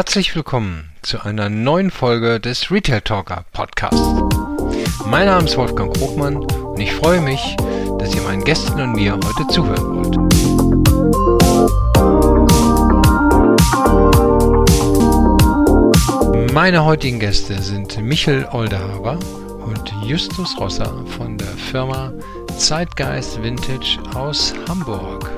Herzlich willkommen zu einer neuen Folge des Retail Talker Podcast. Mein Name ist Wolfgang Krogmann und ich freue mich, dass ihr meinen Gästen und mir heute zuhören wollt. Meine heutigen Gäste sind Michel Oldehaber und Justus Rosser von der Firma Zeitgeist Vintage aus Hamburg.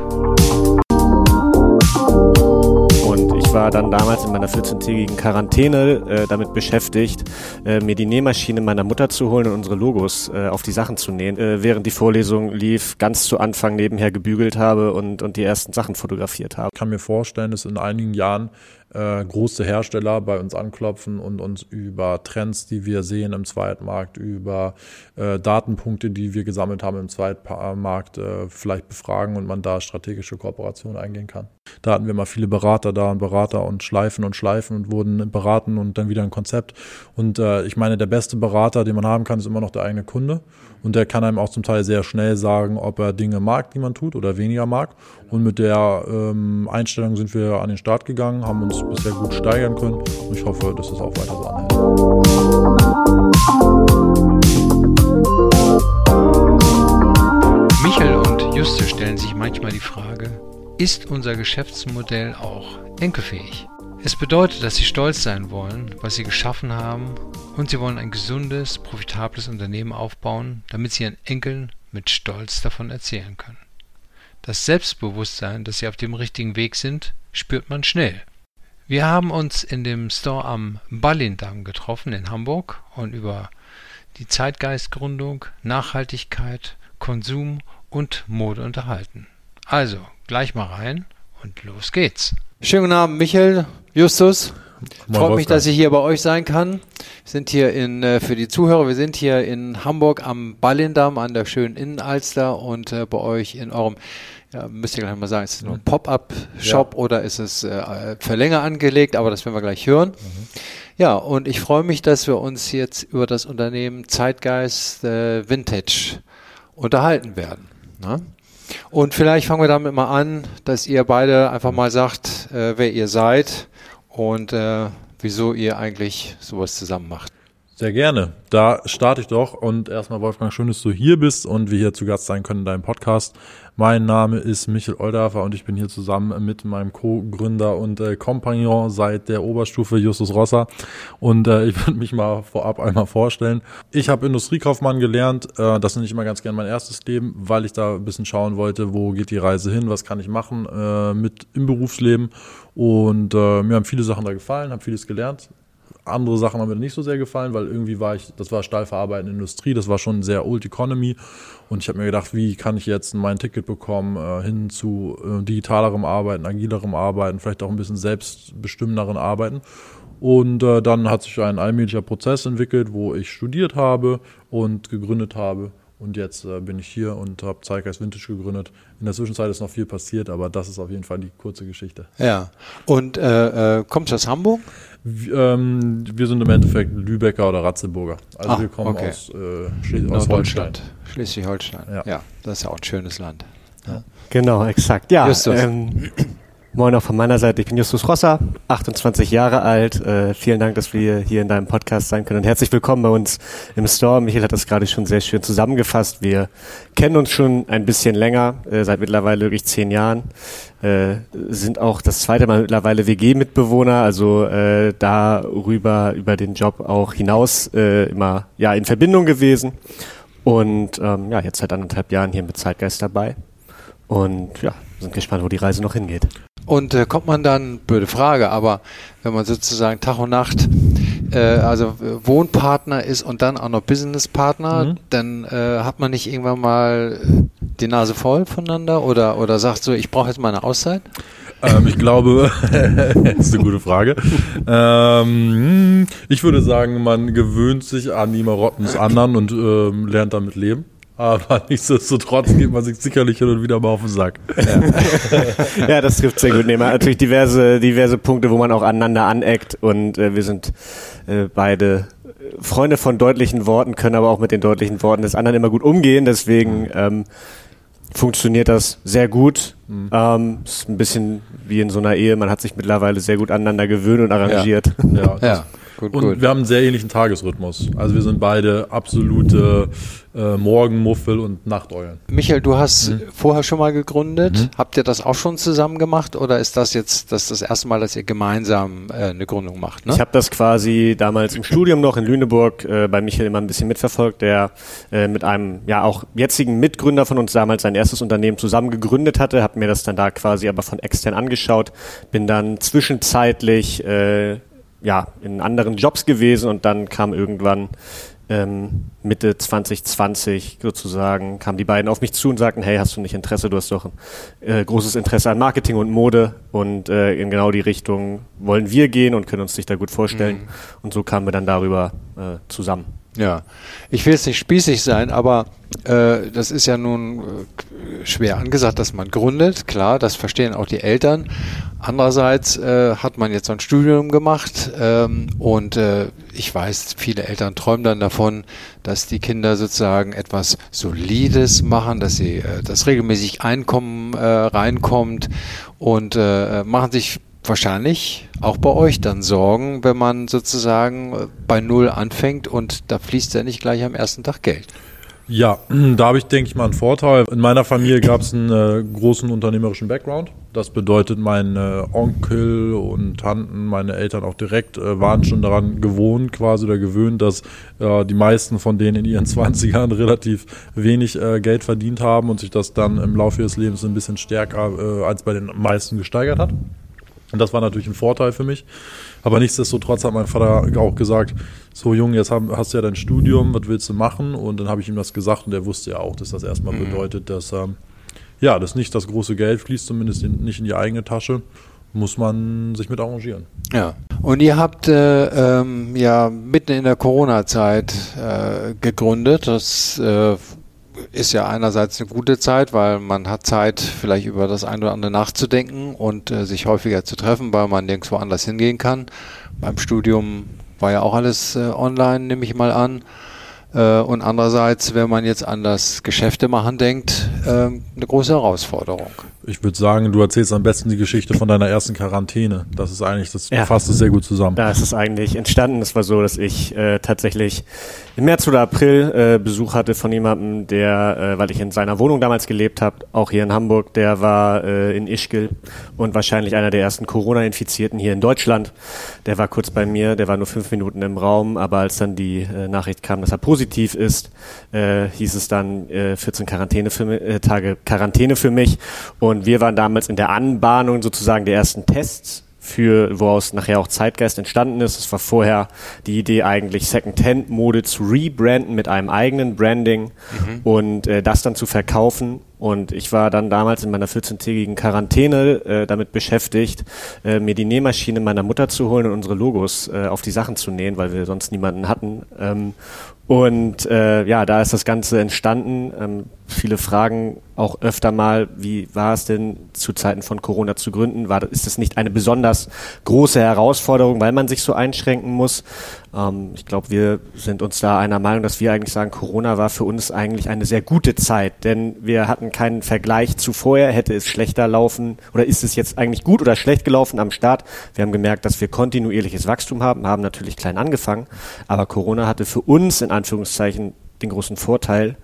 War dann damals in meiner 14-tägigen Quarantäne äh, damit beschäftigt, äh, mir die Nähmaschine meiner Mutter zu holen und unsere Logos äh, auf die Sachen zu nähen. Äh, während die Vorlesung lief, ganz zu Anfang nebenher gebügelt habe und, und die ersten Sachen fotografiert habe. Ich kann mir vorstellen, dass in einigen Jahren äh, große Hersteller bei uns anklopfen und uns über Trends, die wir sehen im Zweitmarkt, über äh, Datenpunkte, die wir gesammelt haben im Zweitmarkt, äh, vielleicht befragen und man da strategische Kooperationen eingehen kann. Da hatten wir mal viele Berater da und Berater und schleifen und schleifen und wurden beraten und dann wieder ein Konzept. Und äh, ich meine, der beste Berater, den man haben kann, ist immer noch der eigene Kunde. Und der kann einem auch zum Teil sehr schnell sagen, ob er Dinge mag, die man tut oder weniger mag. Und mit der ähm, Einstellung sind wir an den Start gegangen, haben uns bisher gut steigern können. Und ich hoffe, dass das auch weiter so anhält. Michael und Juste stellen sich manchmal die Frage, ist unser Geschäftsmodell auch enkelfähig? Es bedeutet, dass sie stolz sein wollen, was sie geschaffen haben und sie wollen ein gesundes, profitables Unternehmen aufbauen, damit sie ihren Enkeln mit Stolz davon erzählen können. Das Selbstbewusstsein, dass sie auf dem richtigen Weg sind, spürt man schnell. Wir haben uns in dem Store am Ballindamm getroffen in Hamburg und über die Zeitgeistgründung, Nachhaltigkeit, Konsum und Mode unterhalten. Also, gleich mal rein und los geht's. Schönen guten Abend, Michael, Justus. Moin, Freut mich, dass ich hier bei euch sein kann. Wir sind hier in, äh, für die Zuhörer, wir sind hier in Hamburg am Ballindamm an der schönen Innenalster und äh, bei euch in eurem, ja, müsst ihr gleich mal sagen, ist es nur ein Pop-up-Shop ja. oder ist es äh, für länger angelegt, aber das werden wir gleich hören. Mhm. Ja, und ich freue mich, dass wir uns jetzt über das Unternehmen Zeitgeist äh, Vintage unterhalten werden. Ne? Und vielleicht fangen wir damit mal an, dass ihr beide einfach mal sagt, äh, wer ihr seid und äh, wieso ihr eigentlich sowas zusammen macht. Sehr gerne. Da starte ich doch und erstmal Wolfgang, schön, dass du hier bist und wir hier zu Gast sein können in deinem Podcast. Mein Name ist Michael Oldafer und ich bin hier zusammen mit meinem Co-Gründer und äh, Kompagnon seit der Oberstufe Justus Rosser. Und äh, ich würde mich mal vorab einmal vorstellen. Ich habe Industriekaufmann gelernt. Äh, das ist nicht immer ganz gern mein erstes Leben, weil ich da ein bisschen schauen wollte, wo geht die Reise hin, was kann ich machen äh, mit im Berufsleben. Und äh, mir haben viele Sachen da gefallen, habe vieles gelernt. Andere Sachen haben mir nicht so sehr gefallen, weil irgendwie war ich, das war stahlverarbeitende Industrie, das war schon sehr Old Economy. Und ich habe mir gedacht, wie kann ich jetzt mein Ticket bekommen äh, hin zu äh, digitalerem Arbeiten, agilerem Arbeiten, vielleicht auch ein bisschen selbstbestimmenderen Arbeiten. Und äh, dann hat sich ein allmählicher Prozess entwickelt, wo ich studiert habe und gegründet habe. Und jetzt äh, bin ich hier und habe Zeitgeist Vintage gegründet. In der Zwischenzeit ist noch viel passiert, aber das ist auf jeden Fall die kurze Geschichte. Ja. Und äh, äh, kommst du aus Hamburg? Ähm, wir sind im Endeffekt Lübecker oder Ratzeburger. Also ah, wir kommen okay. aus, äh, Schleswig aus Holstein. Schleswig-Holstein. Ja. ja. das ist ja auch ein schönes Land. Ja. Genau, exakt. Ja, ähm, Moin auch von meiner Seite. Ich bin Justus Rosser, 28 Jahre alt. Äh, vielen Dank, dass wir hier in deinem Podcast sein können. Und herzlich willkommen bei uns im Store. Michael hat das gerade schon sehr schön zusammengefasst. Wir kennen uns schon ein bisschen länger, äh, seit mittlerweile wirklich zehn Jahren. Äh, sind auch das zweite Mal mittlerweile WG-Mitbewohner, also äh, darüber über den Job auch hinaus äh, immer ja in Verbindung gewesen. Und ähm, ja, jetzt seit anderthalb Jahren hier mit Zeitgeist dabei. Und ja, sind gespannt, wo die Reise noch hingeht. Und äh, kommt man dann, blöde Frage, aber wenn man sozusagen Tag und Nacht, äh, also Wohnpartner ist und dann auch noch Businesspartner, mhm. dann äh, hat man nicht irgendwann mal die Nase voll voneinander oder, oder sagt so, ich brauche jetzt mal eine Auszeit? Ähm, ich glaube, das ist eine gute Frage. Ähm, ich würde sagen, man gewöhnt sich an die Marotten des anderen und ähm, lernt damit leben. Aber nichtsdestotrotz geht man sich sicherlich hin und wieder mal auf den Sack. Ja, ja das trifft sehr gut. Nee, natürlich diverse, diverse Punkte, wo man auch aneinander aneckt und äh, wir sind äh, beide Freunde von deutlichen Worten, können aber auch mit den deutlichen Worten des anderen immer gut umgehen. Deswegen ähm, funktioniert das sehr gut. Mhm. Ähm, ist ein bisschen wie in so einer Ehe, man hat sich mittlerweile sehr gut aneinander gewöhnt und arrangiert. Ja, ja, ja. Gut, und gut. wir haben einen sehr ähnlichen Tagesrhythmus. Also wir sind beide absolute äh, Morgenmuffel und Nachteulen. Michael, du hast mhm. vorher schon mal gegründet. Mhm. Habt ihr das auch schon zusammen gemacht oder ist das jetzt das, das erste Mal, dass ihr gemeinsam äh, eine Gründung macht? Ne? Ich habe das quasi damals im Studium noch in Lüneburg äh, bei Michael immer ein bisschen mitverfolgt, der äh, mit einem ja auch jetzigen Mitgründer von uns damals sein erstes Unternehmen zusammen gegründet hatte, habe mir das dann da quasi aber von extern angeschaut, bin dann zwischenzeitlich äh, ja, in anderen Jobs gewesen und dann kam irgendwann ähm, Mitte 2020 sozusagen, kamen die beiden auf mich zu und sagten, hey, hast du nicht Interesse, du hast doch ein äh, großes Interesse an Marketing und Mode und äh, in genau die Richtung wollen wir gehen und können uns dich da gut vorstellen. Mhm. Und so kamen wir dann darüber äh, zusammen. Ja, ich will jetzt nicht spießig sein, aber äh, das ist ja nun äh, schwer angesagt, dass man gründet. Klar, das verstehen auch die Eltern. Andererseits äh, hat man jetzt ein Studium gemacht ähm, und äh, ich weiß, viele Eltern träumen dann davon, dass die Kinder sozusagen etwas Solides machen, dass sie, äh, dass regelmäßig Einkommen äh, reinkommt und äh, machen sich wahrscheinlich auch bei euch dann Sorgen, wenn man sozusagen äh, bei Null anfängt und da fließt ja nicht gleich am ersten Tag Geld. Ja, da habe ich, denke ich mal, einen Vorteil. In meiner Familie gab es einen äh, großen unternehmerischen Background. Das bedeutet, mein äh, Onkel und Tanten, meine Eltern auch direkt, äh, waren schon daran gewohnt quasi oder gewöhnt, dass äh, die meisten von denen in ihren 20ern relativ wenig Geld verdient haben und sich das dann im Laufe ihres Lebens ein bisschen stärker als bei den meisten gesteigert hat. Und das war natürlich ein Vorteil für mich. Aber nichtsdestotrotz hat mein Vater auch gesagt, so Junge, jetzt hast du ja dein Studium, was willst du machen? Und dann habe ich ihm das gesagt und er wusste ja auch, dass das erstmal mhm. bedeutet, dass ähm, ja, dass nicht das große Geld fließt, zumindest in, nicht in die eigene Tasche, muss man sich mit arrangieren. Ja. Und ihr habt äh, ähm, ja mitten in der Corona-Zeit äh, gegründet. Das äh, ist ja einerseits eine gute Zeit, weil man hat Zeit, vielleicht über das eine oder andere nachzudenken und äh, sich häufiger zu treffen, weil man nirgendwo anders hingehen kann. Beim Studium war ja auch alles äh, online, nehme ich mal an. Äh, und andererseits, wenn man jetzt an das Geschäfte machen denkt, äh, eine große Herausforderung. Ich würde sagen, du erzählst am besten die Geschichte von deiner ersten Quarantäne. Das ist eigentlich, das ja. fasst es sehr gut zusammen. Da ist es eigentlich entstanden. Es war so, dass ich äh, tatsächlich im März oder April äh, Besuch hatte von jemandem, der, äh, weil ich in seiner Wohnung damals gelebt habe, auch hier in Hamburg, der war äh, in Ischgl und wahrscheinlich einer der ersten Corona-Infizierten hier in Deutschland. Der war kurz bei mir, der war nur fünf Minuten im Raum, aber als dann die äh, Nachricht kam, dass er positiv ist, äh, hieß es dann äh, 14 Quarantäne für, äh, Tage Quarantäne für mich und und wir waren damals in der Anbahnung sozusagen der ersten Tests für, woraus nachher auch Zeitgeist entstanden ist. Es war vorher die Idee eigentlich Second-Hand-Mode zu rebranden mit einem eigenen Branding mhm. und äh, das dann zu verkaufen. Und ich war dann damals in meiner 14-tägigen Quarantäne äh, damit beschäftigt, äh, mir die Nähmaschine meiner Mutter zu holen und unsere Logos äh, auf die Sachen zu nähen, weil wir sonst niemanden hatten. Ähm, und äh, ja, da ist das Ganze entstanden. Ähm, viele fragen auch öfter mal, wie war es denn zu Zeiten von Corona zu gründen? War, ist das nicht eine besonders große Herausforderung, weil man sich so einschränken muss? Ähm, ich glaube, wir sind uns da einer Meinung, dass wir eigentlich sagen, Corona war für uns eigentlich eine sehr gute Zeit, denn wir hatten keinen Vergleich zu vorher. Hätte es schlechter laufen oder ist es jetzt eigentlich gut oder schlecht gelaufen am Start? Wir haben gemerkt, dass wir kontinuierliches Wachstum haben, haben natürlich klein angefangen, aber Corona hatte für uns in Anführungszeichen den großen Vorteil,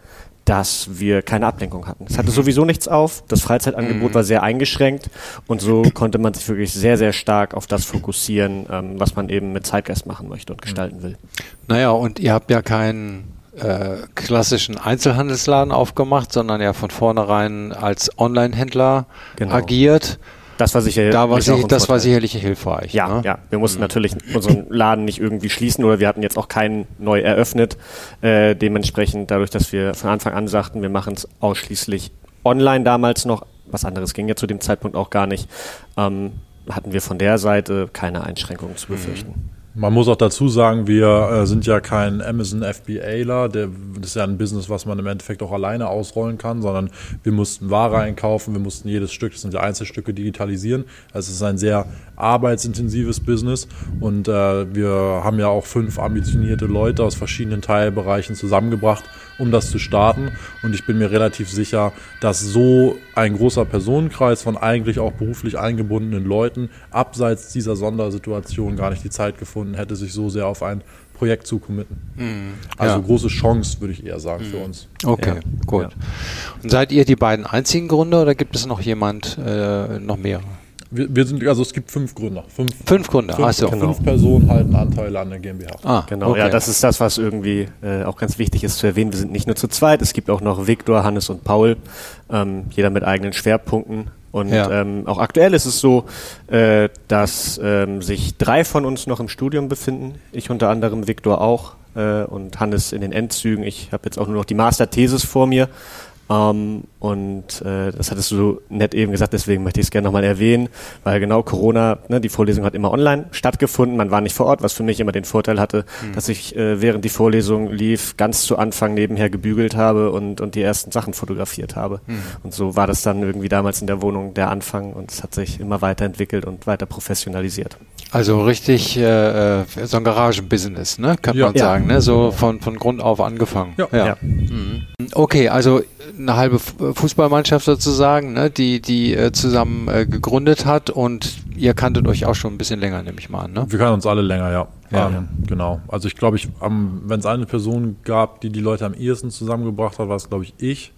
dass wir keine Ablenkung hatten. Es hatte mhm. sowieso nichts auf, das Freizeitangebot mhm. war sehr eingeschränkt und so konnte man sich wirklich sehr, sehr stark auf das fokussieren, ähm, was man eben mit Zeitgeist machen möchte und gestalten will. Naja, und ihr habt ja keinen äh, klassischen Einzelhandelsladen aufgemacht, sondern ja von vornherein als Online-Händler genau. agiert. Das war sicher, da war sicher das war sicherlich hilfreich. Ja, ne? ja. Wir mussten mhm. natürlich unseren Laden nicht irgendwie schließen oder wir hatten jetzt auch keinen neu eröffnet. Äh, dementsprechend, dadurch, dass wir von Anfang an sagten, wir machen es ausschließlich online damals noch, was anderes ging ja zu dem Zeitpunkt auch gar nicht, ähm, hatten wir von der Seite keine Einschränkungen zu befürchten. Mhm. Man muss auch dazu sagen, wir äh, sind ja kein Amazon FBAler, das ist ja ein Business, was man im Endeffekt auch alleine ausrollen kann, sondern wir mussten Ware einkaufen, wir mussten jedes Stück, das sind ja Einzelstücke, digitalisieren. Es ist ein sehr arbeitsintensives Business und äh, wir haben ja auch fünf ambitionierte Leute aus verschiedenen Teilbereichen zusammengebracht, um das zu starten. Und ich bin mir relativ sicher, dass so ein großer Personenkreis von eigentlich auch beruflich eingebundenen Leuten abseits dieser Sondersituation gar nicht die Zeit gefunden hätte, sich so sehr auf ein Projekt zu committen. Mhm. Also ja. große Chance, würde ich eher sagen, mhm. für uns. Okay, ja. gut. Ja. Und seid ihr die beiden einzigen Gründer oder gibt es noch jemand, äh, noch mehr? Wir, wir, sind, also es gibt fünf Gründer. Fünf, fünf Gründer, fünf. Genau. fünf Personen halten Anteile an der GmbH. Ah, genau, okay. ja, das ist das, was irgendwie äh, auch ganz wichtig ist zu erwähnen. Wir sind nicht nur zu zweit, es gibt auch noch Viktor, Hannes und Paul, ähm, jeder mit eigenen Schwerpunkten. Und ja. ähm, auch aktuell ist es so, äh, dass ähm, sich drei von uns noch im Studium befinden. Ich unter anderem, Viktor auch äh, und Hannes in den Endzügen. Ich habe jetzt auch nur noch die Masterthesis vor mir. Ähm, und äh, das hattest du nett eben gesagt, deswegen möchte ich es gerne nochmal erwähnen, weil genau Corona, ne, die Vorlesung hat immer online stattgefunden, man war nicht vor Ort, was für mich immer den Vorteil hatte, mhm. dass ich äh, während die Vorlesung lief, ganz zu Anfang nebenher gebügelt habe und, und die ersten Sachen fotografiert habe. Mhm. Und so war das dann irgendwie damals in der Wohnung der Anfang und es hat sich immer weiterentwickelt und weiter professionalisiert. Also richtig äh, äh so ein Garagenbusiness, ne? Kann ja. man sagen, ne? So von, von Grund auf angefangen. Ja. ja. ja. Mhm. Okay, also eine halbe Fußballmannschaft sozusagen, ne, die, die äh, zusammen äh, gegründet hat und ihr kanntet euch auch schon ein bisschen länger, nehme ich mal an. Ne? Wir kannten uns alle länger, ja. Ja, ähm, genau. Also ich glaube, ich, wenn es eine Person gab, die die Leute am ehesten zusammengebracht hat, war es, glaube ich, ich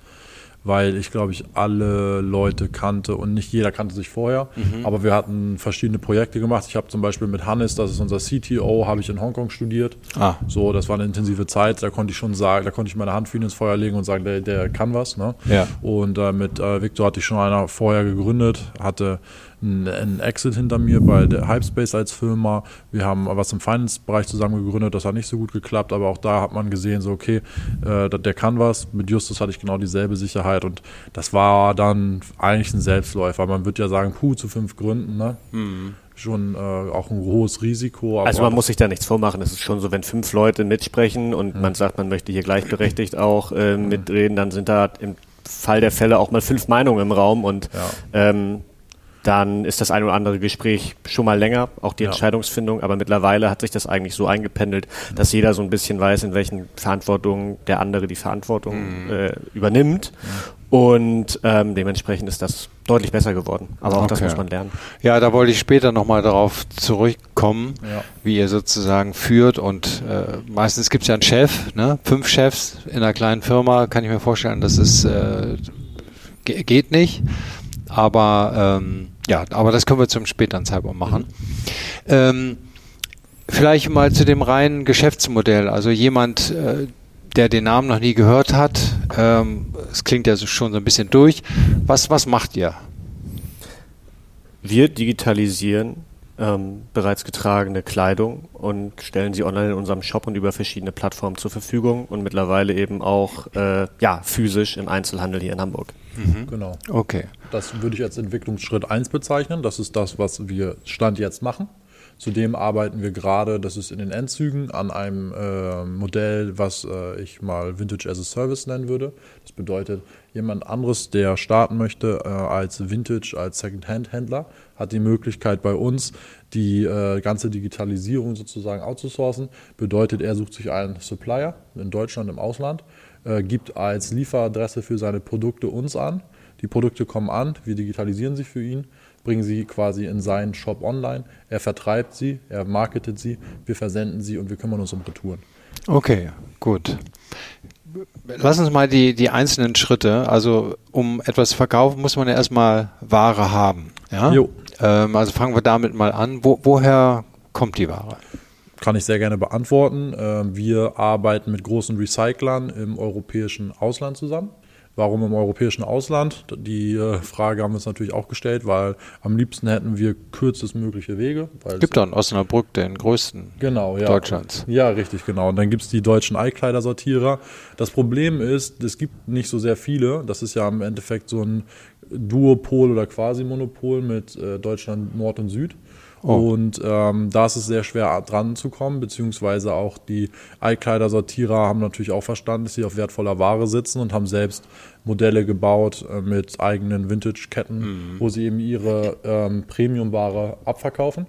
weil ich glaube ich alle Leute kannte und nicht jeder kannte sich vorher, mhm. aber wir hatten verschiedene Projekte gemacht. Ich habe zum Beispiel mit Hannes, das ist unser CTO, habe ich in Hongkong studiert. Ah. So, das war eine intensive Zeit. Da konnte ich schon sagen, da konnte ich meine Hand für ihn ins Feuer legen und sagen, der, der kann was. Ne? Ja. Und äh, mit äh, Victor hatte ich schon einer vorher gegründet, hatte ein Exit hinter mir bei der Hypespace als Firma. Wir haben was im Finance-Bereich zusammen gegründet, das hat nicht so gut geklappt, aber auch da hat man gesehen, so okay, äh, der kann was. Mit Justus hatte ich genau dieselbe Sicherheit und das war dann eigentlich ein Selbstläufer. Man würde ja sagen, puh, zu fünf Gründen, ne? Mhm schon äh, auch ein hohes Risiko. also man muss sich da nichts vormachen. Es ist schon so, wenn fünf Leute mitsprechen und mhm. man sagt, man möchte hier gleichberechtigt auch äh, mhm. mitreden, dann sind da im Fall der Fälle auch mal fünf Meinungen im Raum und ja. ähm, dann ist das ein oder andere Gespräch schon mal länger, auch die ja. Entscheidungsfindung, aber mittlerweile hat sich das eigentlich so eingependelt, dass jeder so ein bisschen weiß, in welchen Verantwortungen der andere die Verantwortung mhm. äh, übernimmt. Mhm. Und ähm, dementsprechend ist das deutlich besser geworden. Aber auch okay. das muss man lernen. Ja, da wollte ich später nochmal darauf zurückkommen, ja. wie ihr sozusagen führt. Und äh, meistens gibt es ja einen Chef, ne? fünf Chefs in einer kleinen Firma, kann ich mir vorstellen, das ist äh, geht nicht. Aber ähm, ja, aber das können wir zum späteren Zeitpunkt machen. Ähm, vielleicht mal zu dem reinen Geschäftsmodell. Also jemand, äh, der den Namen noch nie gehört hat, ähm, es klingt ja schon so ein bisschen durch. Was, was macht ihr? Wir digitalisieren ähm, bereits getragene Kleidung und stellen sie online in unserem Shop und über verschiedene Plattformen zur Verfügung und mittlerweile eben auch äh, ja, physisch im Einzelhandel hier in Hamburg. Mhm. Genau. Okay. Das würde ich als Entwicklungsschritt 1 bezeichnen. Das ist das, was wir Stand jetzt machen. Zudem arbeiten wir gerade, das ist in den Endzügen, an einem äh, Modell, was äh, ich mal Vintage as a Service nennen würde. Das bedeutet, jemand anderes, der starten möchte äh, als Vintage, als Second-Hand-Händler, hat die Möglichkeit bei uns die äh, ganze Digitalisierung sozusagen outzusourcen. Bedeutet, er sucht sich einen Supplier in Deutschland, im Ausland, äh, gibt als Lieferadresse für seine Produkte uns an. Die Produkte kommen an, wir digitalisieren sie für ihn bringen sie quasi in seinen Shop online. Er vertreibt sie, er marketet sie, wir versenden sie und wir kümmern uns um Retouren. Okay, gut. Lass uns mal die, die einzelnen Schritte. Also, um etwas zu verkaufen, muss man ja erstmal Ware haben. Ja? Jo. Ähm, also fangen wir damit mal an. Wo, woher kommt die Ware? Kann ich sehr gerne beantworten. Ähm, wir arbeiten mit großen Recyclern im europäischen Ausland zusammen. Warum im europäischen Ausland? Die äh, Frage haben wir uns natürlich auch gestellt, weil am liebsten hätten wir kürzestmögliche Wege. Es gibt da in Osnabrück den größten genau, ja. Deutschlands. Ja, richtig, genau. Und dann gibt es die deutschen Eikleidersortierer. Das Problem ist, es gibt nicht so sehr viele. Das ist ja im Endeffekt so ein Duopol oder Quasi-Monopol mit äh, Deutschland Nord und Süd. Oh. Und ähm, da ist es sehr schwer dran zu kommen, beziehungsweise auch die Altkleidersortierer haben natürlich auch verstanden, dass sie auf wertvoller Ware sitzen und haben selbst Modelle gebaut äh, mit eigenen Vintage-Ketten, mhm. wo sie eben ihre ähm, Premium-Ware abverkaufen.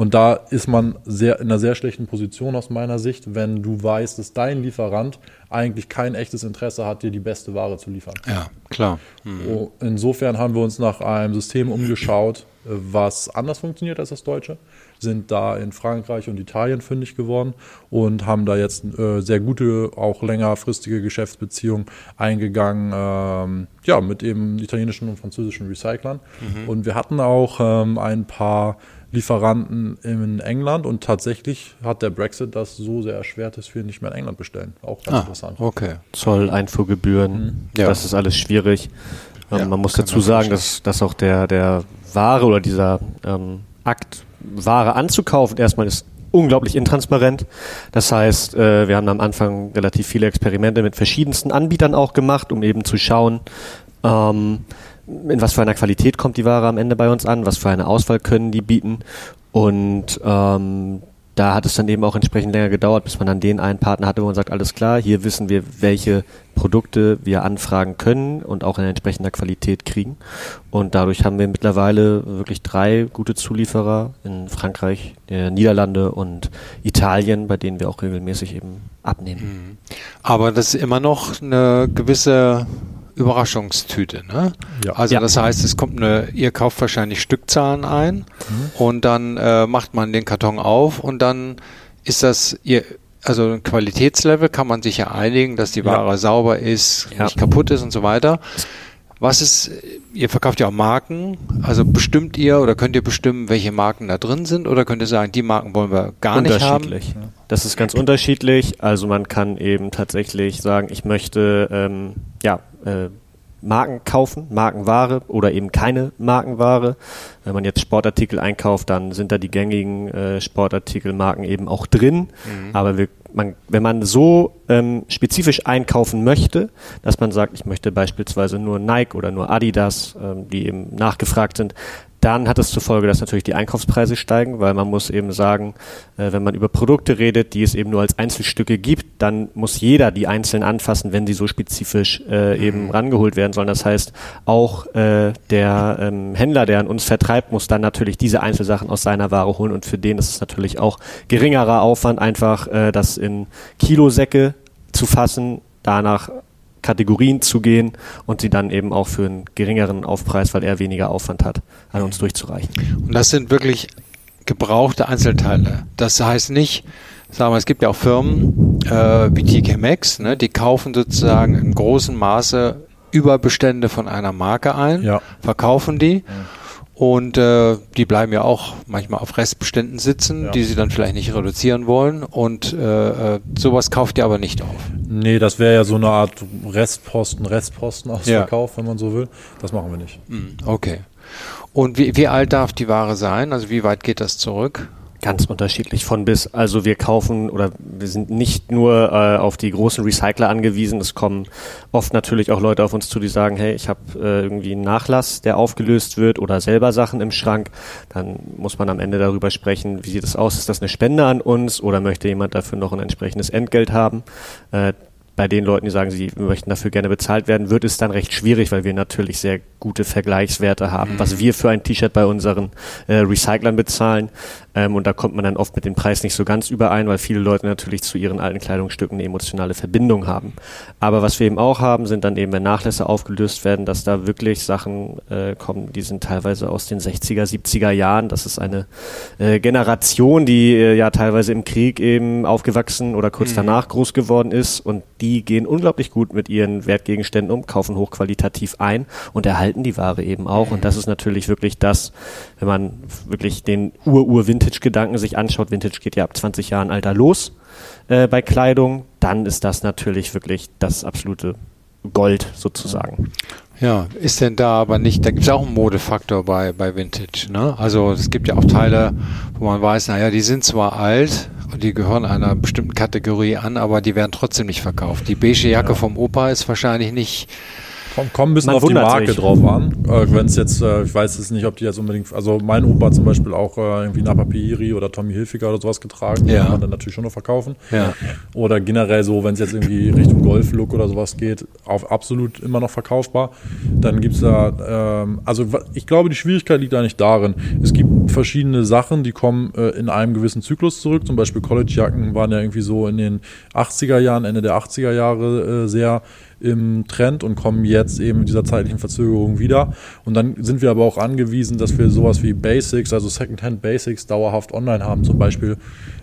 Und da ist man sehr, in einer sehr schlechten Position aus meiner Sicht, wenn du weißt, dass dein Lieferant eigentlich kein echtes Interesse hat, dir die beste Ware zu liefern. Ja, klar. Mhm. Oh, insofern haben wir uns nach einem System umgeschaut, was anders funktioniert als das deutsche, sind da in Frankreich und Italien fündig geworden und haben da jetzt äh, sehr gute, auch längerfristige Geschäftsbeziehungen eingegangen, ähm, ja, mit eben italienischen und französischen Recyclern. Mhm. Und wir hatten auch ähm, ein paar Lieferanten in England und tatsächlich hat der Brexit das so sehr erschwert, dass wir nicht mehr in England bestellen. Auch ganz ah, interessant. Okay. Zoll, Einfuhrgebühren, mhm. ja. das ist alles schwierig. Ähm, ja, man muss dazu sagen, dass, dass auch der, der Ware oder dieser ähm, Akt, Ware anzukaufen, erstmal ist unglaublich intransparent. Das heißt, äh, wir haben am Anfang relativ viele Experimente mit verschiedensten Anbietern auch gemacht, um eben zu schauen, ähm, in was für einer Qualität kommt die Ware am Ende bei uns an, was für eine Auswahl können die bieten. Und ähm, da hat es dann eben auch entsprechend länger gedauert, bis man dann den einen Partner hatte, wo man sagt, alles klar, hier wissen wir, welche Produkte wir anfragen können und auch in entsprechender Qualität kriegen. Und dadurch haben wir mittlerweile wirklich drei gute Zulieferer in Frankreich, der Niederlande und Italien, bei denen wir auch regelmäßig eben abnehmen. Mhm. Aber das ist immer noch eine gewisse Überraschungstüte. Ne? Ja. Also ja. das heißt, es kommt eine, ihr kauft wahrscheinlich Stückzahlen ein mhm. und dann äh, macht man den Karton auf und dann ist das ihr also ein Qualitätslevel kann man sich ja einigen, dass die Ware ja. sauber ist, nicht kaputt ist und so weiter. Was ist, ihr verkauft ja auch Marken, also bestimmt ihr oder könnt ihr bestimmen, welche Marken da drin sind oder könnt ihr sagen, die Marken wollen wir gar nicht haben? Unterschiedlich. Das ist ganz unterschiedlich. Also man kann eben tatsächlich sagen, ich möchte ähm, ja äh, Marken kaufen, Markenware oder eben keine Markenware. Wenn man jetzt Sportartikel einkauft, dann sind da die gängigen äh, Sportartikelmarken eben auch drin. Mhm. Aber wir, man, wenn man so ähm, spezifisch einkaufen möchte, dass man sagt, ich möchte beispielsweise nur Nike oder nur Adidas, ähm, die eben nachgefragt sind, dann hat es zur Folge, dass natürlich die Einkaufspreise steigen, weil man muss eben sagen, äh, wenn man über Produkte redet, die es eben nur als Einzelstücke gibt, dann muss jeder die einzeln anfassen, wenn sie so spezifisch äh, eben mhm. rangeholt werden sollen. Das heißt, auch äh, der ähm, Händler, der an uns vertreibt, muss dann natürlich diese Einzelsachen aus seiner Ware holen und für den ist es natürlich auch geringerer Aufwand, einfach äh, das in Kilosäcke zu fassen, danach Kategorien zu gehen und sie dann eben auch für einen geringeren Aufpreis, weil er weniger Aufwand hat, an uns durchzureichen. Und das sind wirklich gebrauchte Einzelteile. Das heißt nicht, sagen wir, es gibt ja auch Firmen äh, wie TK Maxx, ne, die kaufen sozusagen in großem Maße Überbestände von einer Marke ein, ja. verkaufen die. Ja und äh, die bleiben ja auch manchmal auf Restbeständen sitzen, ja. die sie dann vielleicht nicht reduzieren wollen. Und äh, äh sowas kauft ihr aber nicht auf. Nee, das wäre ja so eine Art Restposten, Restposten Ausverkauf, ja. wenn man so will. Das machen wir nicht. Hm, okay. Und wie, wie alt darf die Ware sein? Also wie weit geht das zurück? Ganz unterschiedlich von bis. Also wir kaufen oder wir sind nicht nur äh, auf die großen Recycler angewiesen. Es kommen oft natürlich auch Leute auf uns zu, die sagen, hey, ich habe äh, irgendwie einen Nachlass, der aufgelöst wird oder selber Sachen im Schrank. Dann muss man am Ende darüber sprechen, wie sieht es aus? Ist das eine Spende an uns oder möchte jemand dafür noch ein entsprechendes Entgelt haben? Äh, bei den Leuten, die sagen, sie möchten dafür gerne bezahlt werden, wird es dann recht schwierig, weil wir natürlich sehr gute Vergleichswerte haben, was wir für ein T-Shirt bei unseren äh, Recyclern bezahlen. Ähm, und da kommt man dann oft mit dem Preis nicht so ganz überein, weil viele Leute natürlich zu ihren alten Kleidungsstücken eine emotionale Verbindung haben. Aber was wir eben auch haben, sind dann eben, wenn Nachlässe aufgelöst werden, dass da wirklich Sachen äh, kommen, die sind teilweise aus den 60er, 70er Jahren. Das ist eine äh, Generation, die äh, ja teilweise im Krieg eben aufgewachsen oder kurz mhm. danach groß geworden ist und die gehen unglaublich gut mit ihren Wertgegenständen um, kaufen hochqualitativ ein und erhalten die Ware eben auch. Und das ist natürlich wirklich das, wenn man wirklich den Ur-Ur-Vintage-Gedanken sich anschaut. Vintage geht ja ab 20 Jahren Alter los äh, bei Kleidung. Dann ist das natürlich wirklich das absolute Gold sozusagen. Ja, ist denn da aber nicht, da gibt es auch einen Modefaktor bei, bei Vintage, ne? Also es gibt ja auch Teile, wo man weiß, naja, die sind zwar alt und die gehören einer bestimmten Kategorie an, aber die werden trotzdem nicht verkauft. Die beige Jacke ja. vom Opa ist wahrscheinlich nicht Komm ein bisschen Man auf die Marke sich. drauf an. Äh, Wenn es jetzt, äh, ich weiß es nicht, ob die jetzt unbedingt, also mein Opa hat zum Beispiel auch äh, irgendwie Napa Pieri oder Tommy Hilfiger oder sowas getragen, ja. die kann man dann natürlich schon noch verkaufen. Ja. Oder generell so, wenn es jetzt irgendwie Richtung Golf-Look oder sowas geht, auf absolut immer noch verkaufbar. Dann gibt es da, ähm, also ich glaube, die Schwierigkeit liegt eigentlich darin, es gibt verschiedene Sachen, die kommen äh, in einem gewissen Zyklus zurück. Zum Beispiel College-Jacken waren ja irgendwie so in den 80er Jahren, Ende der 80er Jahre äh, sehr im Trend und kommen jetzt eben mit dieser zeitlichen Verzögerung wieder. Und dann sind wir aber auch angewiesen, dass wir sowas wie Basics, also Secondhand Basics, dauerhaft online haben. Zum Beispiel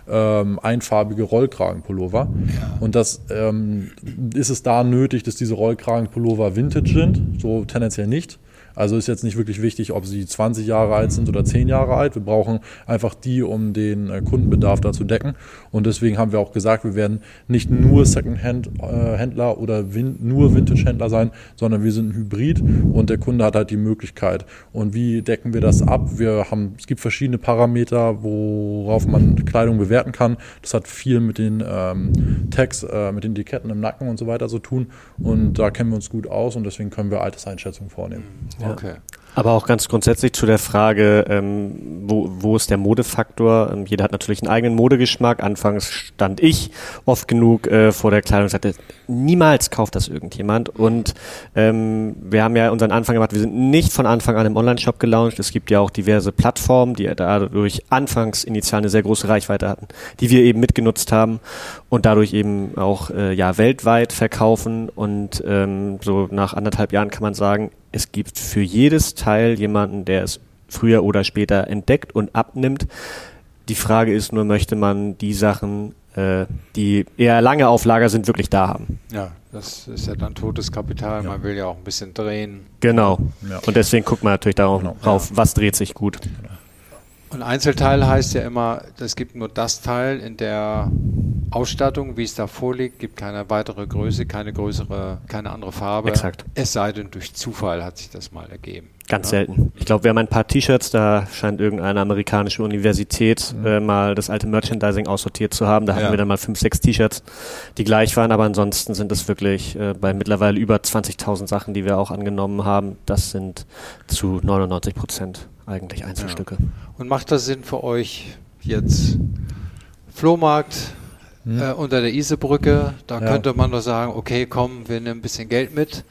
ähm, einfarbige Rollkragenpullover. Ja. Und das ähm, ist es da nötig, dass diese Rollkragenpullover Vintage sind? So tendenziell nicht. Also ist jetzt nicht wirklich wichtig, ob sie 20 Jahre alt sind oder 10 Jahre alt. Wir brauchen einfach die, um den äh, Kundenbedarf da zu decken. Und deswegen haben wir auch gesagt, wir werden nicht nur Secondhand-Händler äh, oder nur Vintage-Händler sein, sondern wir sind ein Hybrid und der Kunde hat halt die Möglichkeit. Und wie decken wir das ab? Wir haben, es gibt verschiedene Parameter, worauf man Kleidung bewerten kann. Das hat viel mit den ähm, Tags, äh, mit den Etiketten im Nacken und so weiter zu tun. Und da kennen wir uns gut aus und deswegen können wir Alterseinschätzungen vornehmen. Ja. Okay. Aber auch ganz grundsätzlich zu der Frage, ähm, wo, wo ist der Modefaktor? Ähm, jeder hat natürlich einen eigenen Modegeschmack. Anfangs stand ich oft genug äh, vor der Kleidung und sagte, niemals kauft das irgendjemand. Und ähm, wir haben ja unseren Anfang gemacht, wir sind nicht von Anfang an im Online-Shop gelauncht. Es gibt ja auch diverse Plattformen, die dadurch anfangs initial eine sehr große Reichweite hatten, die wir eben mitgenutzt haben und dadurch eben auch äh, ja weltweit verkaufen. Und ähm, so nach anderthalb Jahren kann man sagen, es gibt für jedes Teil jemanden, der es früher oder später entdeckt und abnimmt. Die Frage ist nur, möchte man die Sachen, äh, die eher lange auf Lager sind, wirklich da haben? Ja, das ist ja dann totes Kapital. Ja. Man will ja auch ein bisschen drehen. Genau. Ja. Und deswegen guckt man natürlich darauf, genau. rauf, was dreht sich gut. Und Einzelteil heißt ja immer, es gibt nur das Teil in der Ausstattung, wie es da vorliegt, gibt keine weitere Größe, keine größere, keine andere Farbe. Exakt. Es sei denn, durch Zufall hat sich das mal ergeben. Ganz ja. selten. Ich glaube, wir haben ein paar T-Shirts, da scheint irgendeine amerikanische Universität mhm. äh, mal das alte Merchandising aussortiert zu haben. Da ja. hatten wir dann mal fünf, sechs T-Shirts, die gleich waren, aber ansonsten sind es wirklich äh, bei mittlerweile über 20.000 Sachen, die wir auch angenommen haben. Das sind zu 99 Prozent eigentlich Einzelstücke. Ja. Und macht das Sinn für euch jetzt Flohmarkt hm. äh, unter der Isebrücke? Da ja. könnte man doch sagen, okay, komm, wir nehmen ein bisschen Geld mit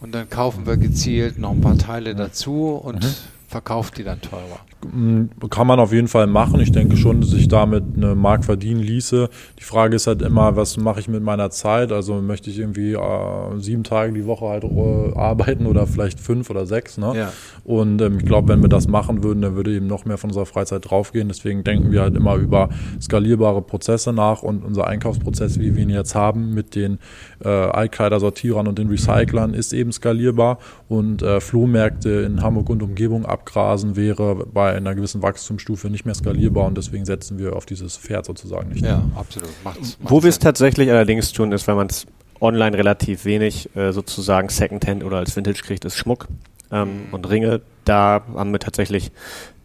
und dann kaufen wir gezielt noch ein paar Teile dazu und mhm verkauft die dann teurer. Mm, kann man auf jeden Fall machen. Ich denke schon, dass ich damit eine Mark verdienen ließe. Die Frage ist halt immer, was mache ich mit meiner Zeit? Also möchte ich irgendwie äh, sieben Tage die Woche halt äh, arbeiten oder vielleicht fünf oder sechs. Ne? Ja. Und ähm, ich glaube, wenn wir das machen würden, dann würde eben noch mehr von unserer Freizeit draufgehen. Deswegen denken wir halt immer über skalierbare Prozesse nach und unser Einkaufsprozess, wie wir ihn jetzt haben, mit den äh, Altkleidersortierern und den Recyclern, ist eben skalierbar. Und äh, Flohmärkte in Hamburg und Umgebung abgrasen wäre bei einer gewissen Wachstumsstufe nicht mehr skalierbar und deswegen setzen wir auf dieses Pferd sozusagen nicht. Ja, absolut. Macht's, macht's Wo wir es tatsächlich allerdings tun, ist, wenn man es online relativ wenig äh, sozusagen Secondhand oder als Vintage kriegt, ist Schmuck ähm, mhm. und Ringe. Da haben wir tatsächlich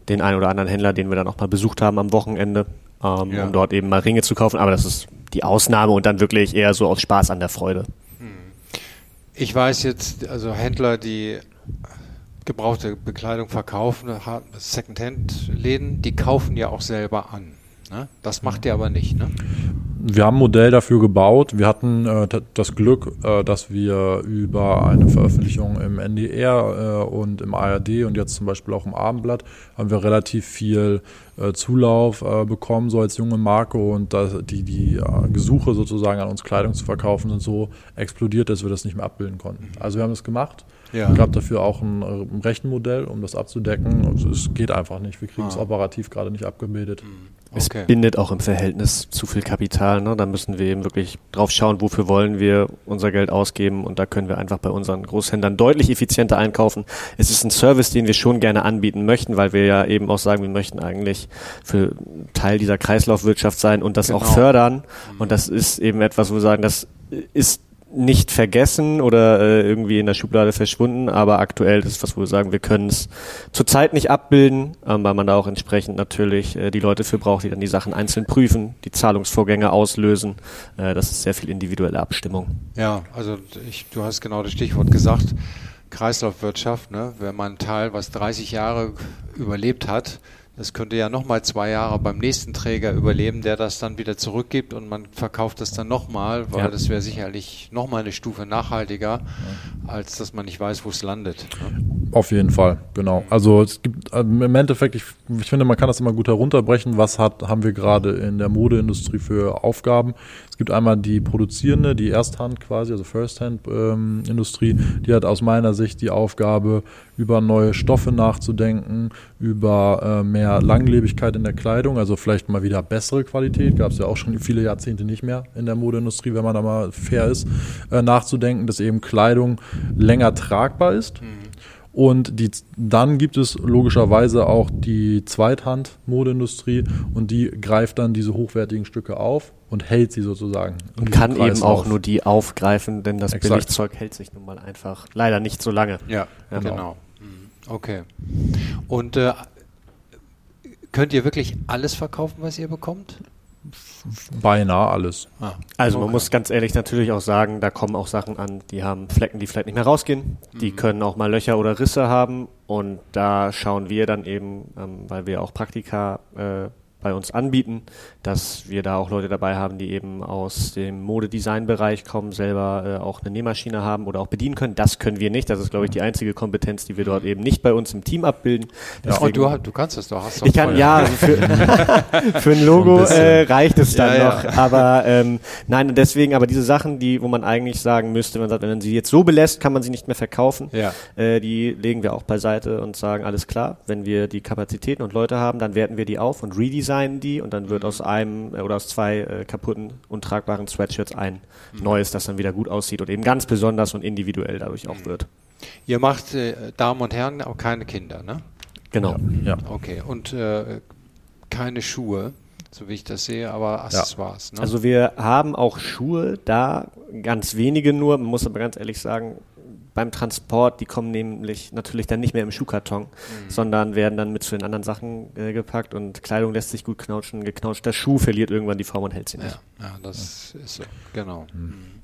den einen oder anderen Händler, den wir dann auch mal besucht haben am Wochenende, ähm, ja. um dort eben mal Ringe zu kaufen. Aber das ist die Ausnahme und dann wirklich eher so aus Spaß an der Freude. Mhm. Ich weiß jetzt, also Händler, die gebrauchte Bekleidung verkaufen, Secondhand-Läden, die kaufen ja auch selber an. Ne? Das macht ihr aber nicht, ne? Wir haben ein Modell dafür gebaut. Wir hatten äh, das Glück, äh, dass wir über eine Veröffentlichung im NDR äh, und im ARD und jetzt zum Beispiel auch im Abendblatt haben wir relativ viel äh, Zulauf äh, bekommen, so als junge Marke und die, die äh, Gesuche sozusagen an uns Kleidung zu verkaufen sind so explodiert, dass wir das nicht mehr abbilden konnten. Also wir haben es gemacht ja. Es gab dafür auch ein, ein Rechenmodell, um das abzudecken. Also es geht einfach nicht. Wir kriegen es ah. operativ gerade nicht abgebildet. Mhm. Okay. Es bindet auch im Verhältnis zu viel Kapital. Ne? Da müssen wir eben wirklich drauf schauen, wofür wollen wir unser Geld ausgeben. Und da können wir einfach bei unseren Großhändlern deutlich effizienter einkaufen. Es ist ein Service, den wir schon gerne anbieten möchten, weil wir ja eben auch sagen, wir möchten eigentlich für Teil dieser Kreislaufwirtschaft sein und das genau. auch fördern. Mhm. Und das ist eben etwas, wo wir sagen, das ist nicht vergessen oder äh, irgendwie in der Schublade verschwunden, aber aktuell ist was, wo wir sagen, wir können es zurzeit nicht abbilden, ähm, weil man da auch entsprechend natürlich äh, die Leute für braucht, die dann die Sachen einzeln prüfen, die Zahlungsvorgänge auslösen. Äh, das ist sehr viel individuelle Abstimmung. Ja, also ich, du hast genau das Stichwort gesagt. Kreislaufwirtschaft, ne? wenn man ein Teil, was 30 Jahre überlebt hat, das könnte ja nochmal zwei Jahre beim nächsten Träger überleben, der das dann wieder zurückgibt und man verkauft das dann nochmal, weil ja. das wäre sicherlich nochmal eine Stufe nachhaltiger, als dass man nicht weiß, wo es landet. Ne? Auf jeden Fall, genau. Also es gibt ähm, im Endeffekt, ich, ich, finde, man kann das immer gut herunterbrechen. Was hat, haben wir gerade in der Modeindustrie für Aufgaben? Es gibt einmal die produzierende, die Ersthand quasi, also First-Hand-Industrie, ähm, die hat aus meiner Sicht die Aufgabe, über neue Stoffe nachzudenken, über äh, mehr Langlebigkeit in der Kleidung, also vielleicht mal wieder bessere Qualität, gab es ja auch schon viele Jahrzehnte nicht mehr in der Modeindustrie, wenn man da mal fair ist, äh, nachzudenken, dass eben Kleidung länger tragbar ist. Mhm. Und die, dann gibt es logischerweise auch die Zweithand-Modeindustrie und die greift dann diese hochwertigen Stücke auf und hält sie sozusagen. Und kann eben auch nur die aufgreifen, denn das Exakt. Billigzeug hält sich nun mal einfach leider nicht so lange. Ja, ja genau. genau. Okay. Und äh, könnt ihr wirklich alles verkaufen, was ihr bekommt? Beinahe alles. Ah, also okay. man muss ganz ehrlich natürlich auch sagen, da kommen auch Sachen an, die haben Flecken, die vielleicht nicht mehr rausgehen. Die mhm. können auch mal Löcher oder Risse haben. Und da schauen wir dann eben, ähm, weil wir auch Praktika äh, bei uns anbieten, dass wir da auch Leute dabei haben, die eben aus dem Modedesign-Bereich kommen, selber äh, auch eine Nähmaschine haben oder auch bedienen können. Das können wir nicht. Das ist, glaube ich, die einzige Kompetenz, die wir dort eben nicht bei uns im Team abbilden. Ja, und du, du kannst es doch. Hast ich kann, ja, also für, für ein Logo ein äh, reicht es dann ja, noch. Ja. Aber ähm, nein, deswegen, aber diese Sachen, die, wo man eigentlich sagen müsste, man sagt, wenn man sie jetzt so belässt, kann man sie nicht mehr verkaufen. Ja. Äh, die legen wir auch beiseite und sagen, alles klar, wenn wir die Kapazitäten und Leute haben, dann werten wir die auf und redesign designen die und dann wird mhm. aus einem äh, oder aus zwei äh, kaputten, untragbaren Sweatshirts ein mhm. neues, das dann wieder gut aussieht und eben ganz besonders und individuell dadurch auch mhm. wird. Ihr macht, äh, Damen und Herren, auch keine Kinder, ne? Genau. Ja. Okay, und äh, keine Schuhe, so wie ich das sehe, aber Accessoires. Ja. Ne? Also wir haben auch Schuhe da, ganz wenige nur, man muss aber ganz ehrlich sagen, beim Transport, die kommen nämlich natürlich dann nicht mehr im Schuhkarton, mhm. sondern werden dann mit zu den anderen Sachen äh, gepackt und Kleidung lässt sich gut knautschen. Geknautschter Schuh verliert irgendwann die Form und hält sie nicht. Ja, ja das ja. ist so, genau. Mhm.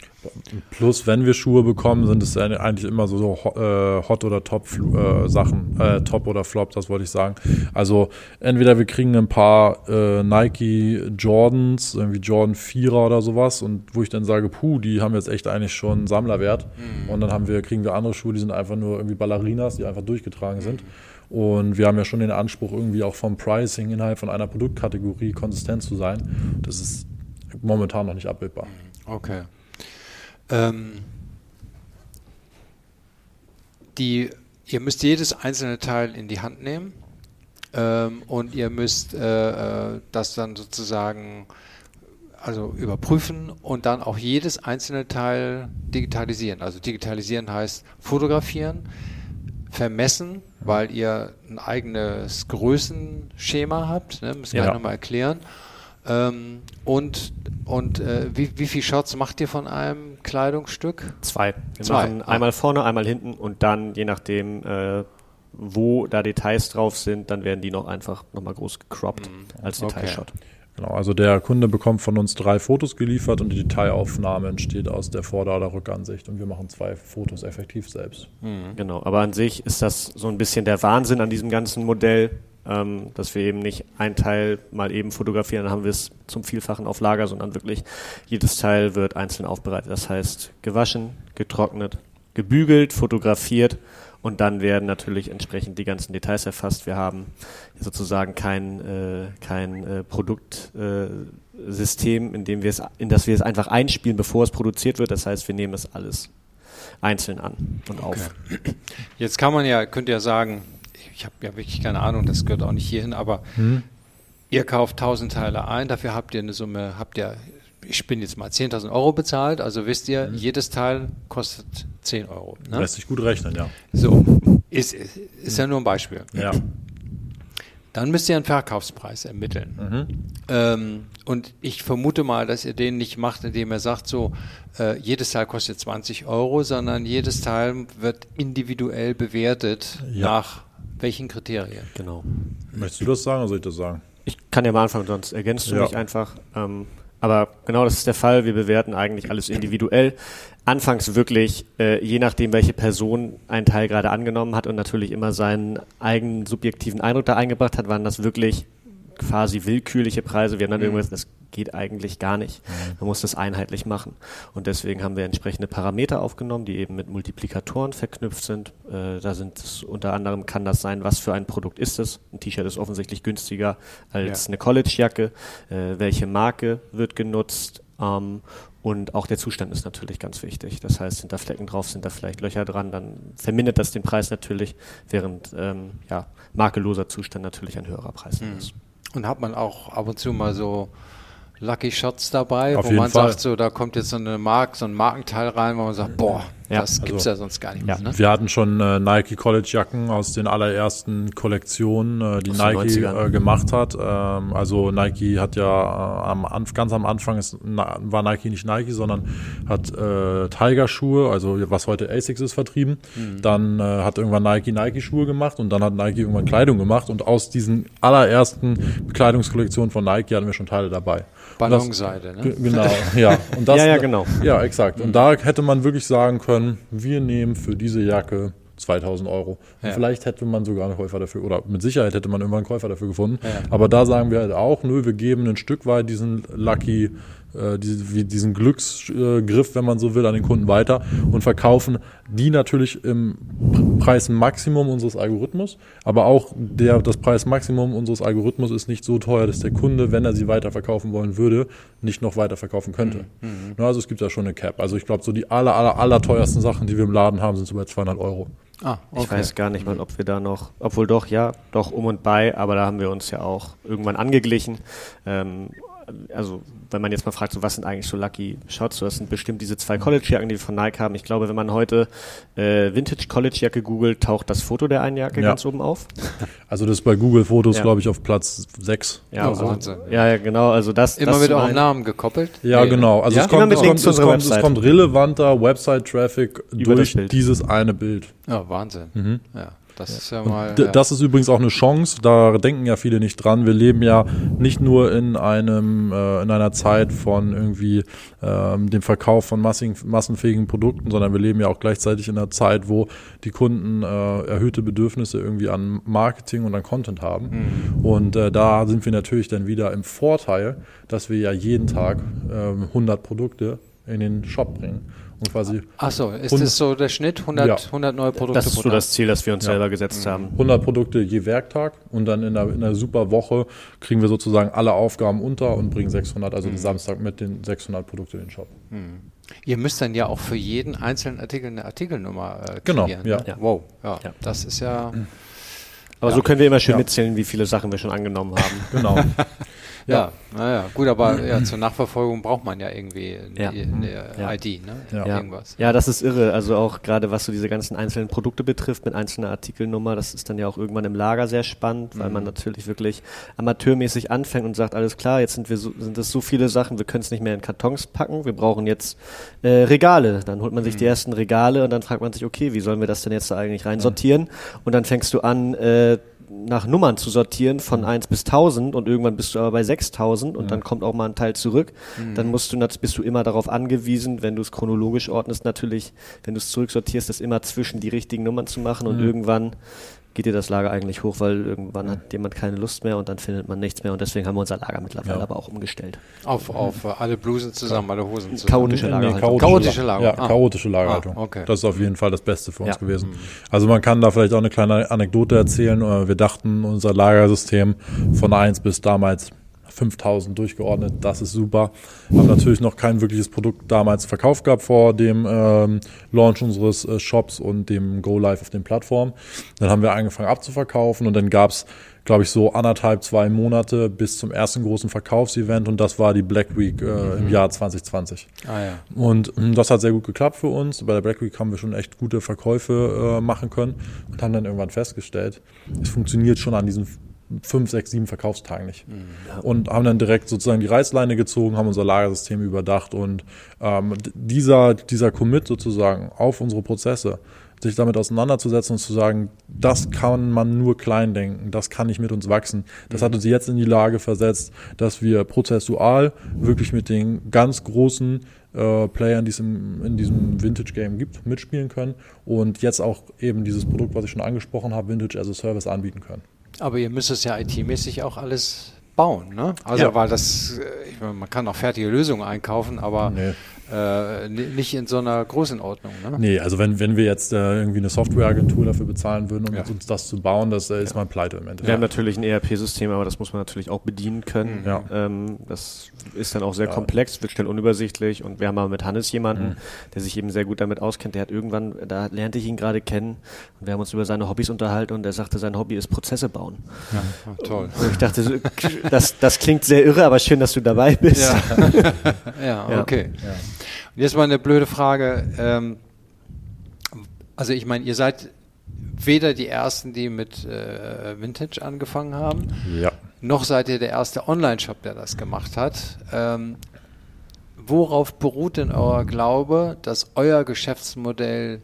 Plus, wenn wir Schuhe bekommen, sind es eigentlich immer so, so äh, Hot- oder Top-Sachen, äh, Top oder Flop, das wollte ich sagen. Also entweder wir kriegen ein paar äh, Nike Jordans, irgendwie Jordan 4er oder sowas, und wo ich dann sage, puh, die haben jetzt echt eigentlich schon Sammlerwert. Mhm. Und dann haben wir, kriegen wir andere Schuhe, die sind einfach nur irgendwie Ballerinas, die einfach durchgetragen sind. Und wir haben ja schon den Anspruch, irgendwie auch vom Pricing innerhalb von einer Produktkategorie konsistent zu sein. Das ist momentan noch nicht abbildbar. Okay. Ähm, die, ihr müsst jedes einzelne Teil in die Hand nehmen ähm, und ihr müsst äh, äh, das dann sozusagen also überprüfen und dann auch jedes einzelne Teil digitalisieren. Also digitalisieren heißt fotografieren, vermessen, weil ihr ein eigenes Größenschema habt, ne, müssen wir ja. nochmal erklären. Ähm, und und äh, wie, wie viele Shots macht ihr von einem Kleidungsstück? Zwei. Wir Zwei. machen einmal vorne, einmal hinten und dann, je nachdem, äh, wo da Details drauf sind, dann werden die noch einfach nochmal groß gecroppt mhm. als Detailshot. Okay. Genau, also der Kunde bekommt von uns drei Fotos geliefert und die Detailaufnahme entsteht aus der Vorder- oder Rückansicht und wir machen zwei Fotos effektiv selbst. Mhm. Genau, aber an sich ist das so ein bisschen der Wahnsinn an diesem ganzen Modell ähm, dass wir eben nicht ein Teil mal eben fotografieren, dann haben wir es zum Vielfachen auf Lager, sondern wirklich jedes Teil wird einzeln aufbereitet. Das heißt gewaschen, getrocknet, gebügelt, fotografiert und dann werden natürlich entsprechend die ganzen Details erfasst. Wir haben sozusagen kein, äh, kein äh, Produktsystem, äh, in dem wir es, in das wir es einfach einspielen, bevor es produziert wird. Das heißt, wir nehmen es alles einzeln an und okay. auf. Jetzt kann man ja, könnt ihr sagen, ich habe ja wirklich keine Ahnung, das gehört auch nicht hierhin, aber hm. ihr kauft 1000 Teile ein, dafür habt ihr eine Summe, habt ihr, ich bin jetzt mal 10.000 Euro bezahlt, also wisst ihr, hm. jedes Teil kostet 10 Euro. Ne? Lässt sich gut rechnen, ja. So, ist, ist ja nur ein Beispiel. Ja. Dann müsst ihr einen Verkaufspreis ermitteln. Mhm. Ähm, und ich vermute mal, dass ihr den nicht macht, indem er sagt, so, äh, jedes Teil kostet 20 Euro, sondern jedes Teil wird individuell bewertet ja. nach welchen Kriterien. Genau. Möchtest du das sagen oder soll ich das sagen? Ich kann ja mal anfangen, sonst ergänzt du ja. mich einfach. Ähm, aber genau das ist der Fall. Wir bewerten eigentlich alles individuell. Anfangs wirklich, äh, je nachdem, welche Person einen Teil gerade angenommen hat und natürlich immer seinen eigenen subjektiven Eindruck da eingebracht hat, waren das wirklich quasi willkürliche Preise. Wir haben dann mhm. irgendwas, das geht eigentlich gar nicht. Mhm. Man muss das einheitlich machen. Und deswegen haben wir entsprechende Parameter aufgenommen, die eben mit Multiplikatoren verknüpft sind. Äh, da sind es unter anderem kann das sein, was für ein Produkt ist es. Ein T-Shirt ist offensichtlich günstiger als ja. eine College-Jacke. Äh, welche Marke wird genutzt? Ähm, und auch der Zustand ist natürlich ganz wichtig. Das heißt, sind da Flecken drauf, sind da vielleicht Löcher dran, dann vermindert das den Preis natürlich, während ähm, ja, makelloser Zustand natürlich ein höherer Preis mhm. ist. Und hat man auch ab und zu mal so Lucky Shots dabei, Auf wo man Fall. sagt, so da kommt jetzt so eine Mark, so ein Markenteil rein, wo man sagt, boah, ja, das gibt es also, ja sonst gar nicht mehr. Ne? Wir hatten schon äh, Nike College Jacken aus den allerersten Kollektionen, äh, die Nike äh, gemacht hat. Ähm, also Nike hat ja äh, am, ganz am Anfang ist, na, war Nike nicht Nike, sondern hat äh, Tiger Schuhe, also was heute Asics ist, vertrieben. Mhm. Dann äh, hat irgendwann Nike Nike Schuhe gemacht und dann hat Nike irgendwann Kleidung gemacht und aus diesen allerersten Bekleidungskollektionen von Nike hatten wir schon Teile dabei. Ballonseide, ne? Genau, ja. Und das, ja, ja, genau. Ja, exakt. Und da hätte man wirklich sagen können, wir nehmen für diese Jacke 2000 Euro. Ja. Vielleicht hätte man sogar einen Käufer dafür, oder mit Sicherheit hätte man irgendwann einen Käufer dafür gefunden. Ja. Aber da sagen wir halt auch, nö, wir geben ein Stück weit diesen Lucky äh, die, diesen Glücksgriff, wenn man so will, an den Kunden weiter und verkaufen die natürlich im Preismaximum unseres Algorithmus, aber auch der, das Preismaximum unseres Algorithmus ist nicht so teuer, dass der Kunde, wenn er sie weiterverkaufen wollen würde, nicht noch weiterverkaufen könnte. Mhm. mhm. Also es gibt da schon eine Cap. Also ich glaube, so die aller, aller, aller teuersten Sachen, die wir im Laden haben, sind so bei 200 Euro. Ah, okay. Ich weiß gar nicht mal, ob wir da noch, obwohl doch, ja, doch um und bei, aber da haben wir uns ja auch irgendwann angeglichen. Ähm, also wenn man jetzt mal fragt, so was sind eigentlich so Lucky Shots, so das sind bestimmt diese zwei College-Jacken, die wir von Nike haben. Ich glaube, wenn man heute äh, Vintage College-Jacke googelt, taucht das Foto der einen Jacke ja. ganz oben auf. Also das ist bei Google Fotos, ja. glaube ich, auf Platz 6. Ja, also, ja, ja, genau. Also das immer das mit eurem Namen gekoppelt. Ja, nee. genau. Also es kommt, es, kommt, es, kommt, es kommt relevanter Website-Traffic durch dieses eine Bild. Ja, Wahnsinn. Mhm. Ja. Das ist ja mal. Ja. Das ist übrigens auch eine Chance, da denken ja viele nicht dran. Wir leben ja nicht nur in einem, äh, in einer Zeit von irgendwie ähm, dem Verkauf von massigen, massenfähigen Produkten, sondern wir leben ja auch gleichzeitig in einer Zeit, wo die Kunden äh, erhöhte Bedürfnisse irgendwie an Marketing und an Content haben. Mhm. Und äh, da sind wir natürlich dann wieder im Vorteil, dass wir ja jeden Tag äh, 100 Produkte in den Shop bringen. Und quasi Ach so, ist das so der Schnitt? 100, ja. 100 neue Produkte Das ist so das Ziel, das wir uns ja. selber gesetzt mhm. haben. 100 Produkte je Werktag und dann in einer, in einer super Woche kriegen wir sozusagen alle Aufgaben unter und bringen 600, also mhm. den Samstag mit den 600 Produkten in den Shop. Mhm. Ihr müsst dann ja auch für jeden einzelnen Artikel eine Artikelnummer äh, genau. Genau, ja. Ne? Wow, ja, ja, das ist ja... Aber so können wir immer schön mitzählen, wie viele Sachen wir schon angenommen haben. genau. Ja, naja, gut, aber ja, zur Nachverfolgung braucht man ja irgendwie ja. eine, ja. ID, ne? Ja. Irgendwas. Ja, das ist irre. Also auch gerade was so diese ganzen einzelnen Produkte betrifft mit einzelner Artikelnummer, das ist dann ja auch irgendwann im Lager sehr spannend, weil mhm. man natürlich wirklich amateurmäßig anfängt und sagt, alles klar, jetzt sind wir so, sind es so viele Sachen, wir können es nicht mehr in Kartons packen, wir brauchen jetzt äh, Regale. Dann holt man sich mhm. die ersten Regale und dann fragt man sich, okay, wie sollen wir das denn jetzt da eigentlich reinsortieren? Mhm. Und dann fängst du an, äh, nach Nummern zu sortieren von 1 bis 1000 und irgendwann bist du aber bei 6000 und ja. dann kommt auch mal ein Teil zurück. Mhm. Dann musst du, bist du immer darauf angewiesen, wenn du es chronologisch ordnest, natürlich, wenn du es zurücksortierst, das immer zwischen die richtigen Nummern zu machen und mhm. irgendwann geht dir das Lager eigentlich hoch, weil irgendwann hat jemand keine Lust mehr und dann findet man nichts mehr und deswegen haben wir unser Lager mittlerweile ja. aber auch umgestellt. Auf, auf äh, alle Blusen zusammen, alle Hosen zusammen. Chaotische Lagerhaltung. Chaotische, Lager. Ja, ah. chaotische Lagerhaltung. Ah, okay. Das ist auf jeden Fall das Beste für uns ja. gewesen. Also man kann da vielleicht auch eine kleine Anekdote erzählen. Wir dachten, unser Lagersystem von 1 bis damals 5000 durchgeordnet, das ist super. Haben natürlich noch kein wirkliches Produkt damals verkauft gehabt vor dem ähm, Launch unseres äh, Shops und dem Go Live auf den Plattformen. Dann haben wir angefangen abzuverkaufen und dann gab's glaube ich, so anderthalb, zwei Monate bis zum ersten großen Verkaufsevent und das war die Black Week äh, mhm. im Jahr 2020. Ah, ja. Und hm, das hat sehr gut geklappt für uns. Bei der Black Week haben wir schon echt gute Verkäufe äh, machen können und haben dann irgendwann festgestellt, es funktioniert schon an diesen fünf, sechs, sieben Verkaufstagen nicht. Mhm. Und haben dann direkt sozusagen die Reißleine gezogen, haben unser Lagersystem überdacht und ähm, dieser, dieser Commit sozusagen auf unsere Prozesse, sich damit auseinanderzusetzen und zu sagen, das kann man nur klein denken, das kann nicht mit uns wachsen. Das hat uns jetzt in die Lage versetzt, dass wir prozessual wirklich mit den ganz großen äh, Playern, die es im, in diesem Vintage-Game gibt, mitspielen können und jetzt auch eben dieses Produkt, was ich schon angesprochen habe, Vintage as a Service anbieten können. Aber ihr müsst es ja IT-mäßig auch alles bauen, ne? Also ja. weil das, äh, ich meine, man kann auch fertige Lösungen einkaufen, aber nee äh, nicht in so einer Größenordnung. Ne? Nee, also wenn, wenn wir jetzt äh, irgendwie eine Softwareagentur dafür bezahlen würden, um ja. uns das zu bauen, das äh, ist ja. man pleite im Endeffekt. Wir haben natürlich ein ERP-System, aber das muss man natürlich auch bedienen können. Ja. Ähm, das ist dann auch sehr ja. komplex, wird schnell unübersichtlich und wir haben aber mit Hannes jemanden, mhm. der sich eben sehr gut damit auskennt. Der hat irgendwann, da lernte ich ihn gerade kennen und wir haben uns über seine Hobbys unterhalten und er sagte, sein Hobby ist Prozesse bauen. Ja, oh, toll. Und ich dachte, das, das klingt sehr irre, aber schön, dass du dabei bist. Ja, ja okay. Ja. Jetzt mal eine blöde Frage. Ähm, also ich meine, ihr seid weder die Ersten, die mit äh, Vintage angefangen haben, ja. noch seid ihr der erste Online-Shop, der das gemacht hat. Ähm, worauf beruht denn euer Glaube, dass euer Geschäftsmodell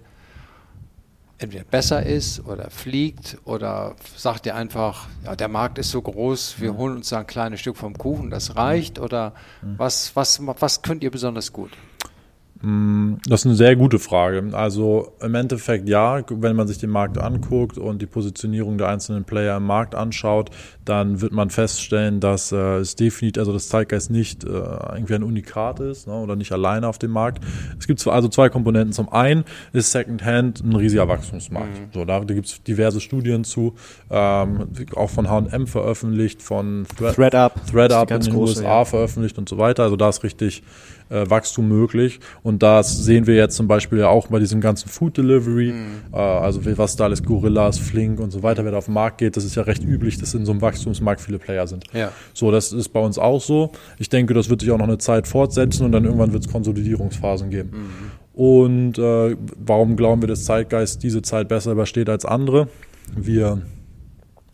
entweder besser ist oder fliegt oder sagt ihr einfach, ja, der Markt ist so groß, wir holen uns da ein kleines Stück vom Kuchen, das reicht oder was, was, was könnt ihr besonders gut? Mm, das ist eine sehr gute Frage. Also im Endeffekt ja, wenn man sich den Markt anguckt und die Positionierung der einzelnen Player im Markt anschaut, dann wird man feststellen, dass äh, es definitiv, also das Zeitgeist nicht äh, irgendwie ein Unikat ist ne, oder nicht alleine auf dem Markt. Es gibt also zwei Komponenten. Zum einen ist Secondhand ein riesiger Wachstumsmarkt. Mhm. So, da gibt es diverse Studien zu, ähm, auch von H&M veröffentlicht, von Thread, ThreadUp, ThreadUp in den große, USA ja. veröffentlicht und so weiter. Also da ist richtig äh, Wachstum möglich. Und das sehen wir jetzt zum Beispiel ja auch bei diesem ganzen Food Delivery, mhm. äh, also was da alles Gorillas, Flink und so weiter, wer da auf den Markt geht, das ist ja recht üblich, dass in so einem Wachstumsmarkt viele Player sind. Ja. So, das ist bei uns auch so. Ich denke, das wird sich auch noch eine Zeit fortsetzen und dann irgendwann wird es Konsolidierungsphasen geben. Mhm. Und äh, warum glauben wir, dass Zeitgeist diese Zeit besser übersteht als andere? Wir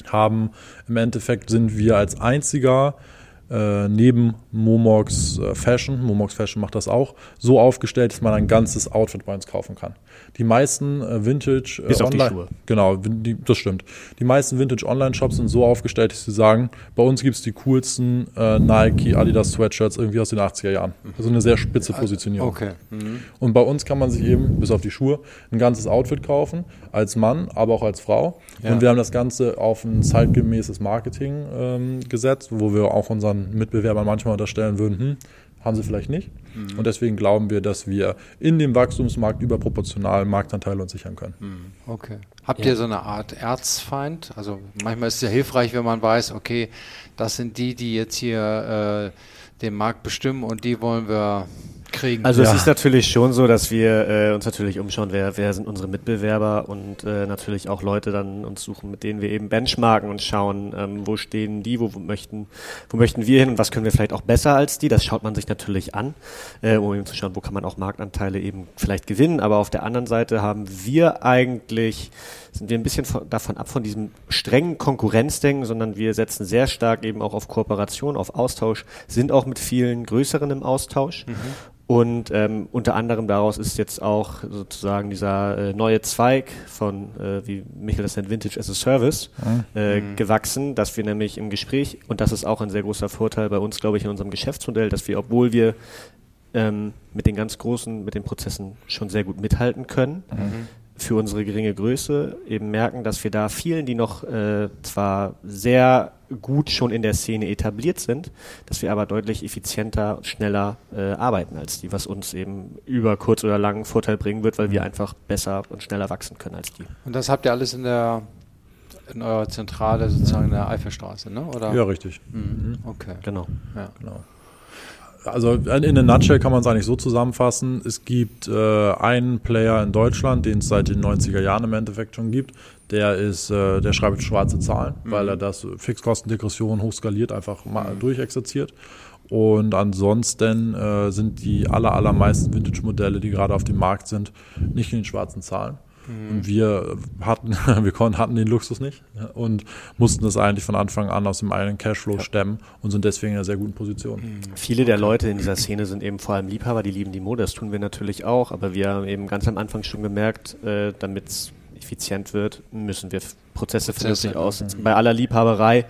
haben im Endeffekt sind wir als einziger äh, neben Momox äh, Fashion, Momox Fashion macht das auch, so aufgestellt, dass man ein ganzes Outfit bei uns kaufen kann. Die meisten äh, Vintage äh, Online, genau, die, das stimmt. Die meisten Vintage Online Shops sind so aufgestellt, dass sie sagen, bei uns gibt es die coolsten äh, Nike, Adidas Sweatshirts irgendwie aus den 80er Jahren. Also eine sehr spitze Positionierung. Okay. Mhm. Und bei uns kann man sich eben bis auf die Schuhe ein ganzes Outfit kaufen als Mann, aber auch als Frau. Ja. Und wir haben das Ganze auf ein zeitgemäßes Marketing ähm, gesetzt, wo wir auch unseren Mitbewerbern manchmal unterstellen würden, hm, haben sie vielleicht nicht. Mhm. Und deswegen glauben wir, dass wir in dem Wachstumsmarkt überproportional Marktanteile uns sichern können. Mhm. Okay. Habt ja. ihr so eine Art Erzfeind? Also manchmal ist es ja hilfreich, wenn man weiß, okay, das sind die, die jetzt hier äh, den Markt bestimmen und die wollen wir kriegen. Also ja. es ist natürlich schon so, dass wir äh, uns natürlich umschauen, wer, wer sind unsere Mitbewerber und äh, natürlich auch Leute dann uns suchen, mit denen wir eben benchmarken und schauen, ähm, wo stehen die, wo, wo möchten, wo möchten wir hin und was können wir vielleicht auch besser als die. Das schaut man sich natürlich an, äh, um eben zu schauen, wo kann man auch Marktanteile eben vielleicht gewinnen. Aber auf der anderen Seite haben wir eigentlich sind wir ein bisschen von, davon ab von diesem strengen Konkurrenzdenken, sondern wir setzen sehr stark eben auch auf Kooperation, auf Austausch, sind auch mit vielen größeren im Austausch mhm. Und ähm, unter anderem daraus ist jetzt auch sozusagen dieser äh, neue Zweig von, äh, wie Michael das nennt, Vintage as a Service äh, mhm. gewachsen, dass wir nämlich im Gespräch, und das ist auch ein sehr großer Vorteil bei uns, glaube ich, in unserem Geschäftsmodell, dass wir, obwohl wir ähm, mit den ganz großen, mit den Prozessen schon sehr gut mithalten können, mhm für unsere geringe Größe eben merken, dass wir da vielen, die noch äh, zwar sehr gut schon in der Szene etabliert sind, dass wir aber deutlich effizienter und schneller äh, arbeiten als die, was uns eben über kurz oder lang Vorteil bringen wird, weil wir einfach besser und schneller wachsen können als die. Und das habt ihr alles in der in eurer Zentrale sozusagen in der Eifelstraße, ne? Oder? Ja, richtig. Mhm. Okay. Genau. Ja. genau also in a nutshell kann man es eigentlich so zusammenfassen. Es gibt äh, einen Player in Deutschland, den es seit den 90er Jahren im Endeffekt schon gibt. Der ist, äh, der schreibt schwarze Zahlen, mhm. weil er das Fixkostendegression hochskaliert einfach mal mhm. durchexerziert. Und ansonsten äh, sind die aller, allermeisten Vintage-Modelle, die gerade auf dem Markt sind, nicht in den schwarzen Zahlen. Mhm. Und wir hatten, wir konnten, hatten den Luxus nicht und mussten das eigentlich von Anfang an aus dem eigenen Cashflow ja. stemmen und sind deswegen in einer sehr guten Position. Mhm. Viele der Leute in dieser Szene sind eben vor allem Liebhaber, die lieben die Mode, das tun wir natürlich auch, aber wir haben eben ganz am Anfang schon gemerkt, äh, damit es effizient wird, müssen wir Prozesse, vernünftig aussetzen. Mhm. Bei aller Liebhaberei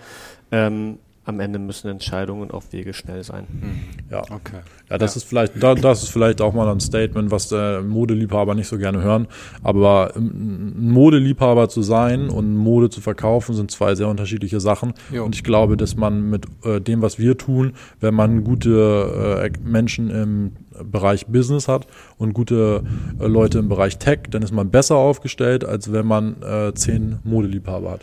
ähm, am Ende müssen Entscheidungen auf Wege schnell sein. Mhm. Ja, okay. Ja, das ja. ist vielleicht, da, das ist vielleicht auch mal ein Statement, was der Modeliebhaber nicht so gerne hören. Aber ein Modeliebhaber zu sein und Mode zu verkaufen, sind zwei sehr unterschiedliche Sachen. Jo. Und ich glaube, dass man mit äh, dem, was wir tun, wenn man gute äh, Menschen im Bereich Business hat und gute äh, Leute im Bereich Tech, dann ist man besser aufgestellt, als wenn man äh, zehn Modeliebhaber hat.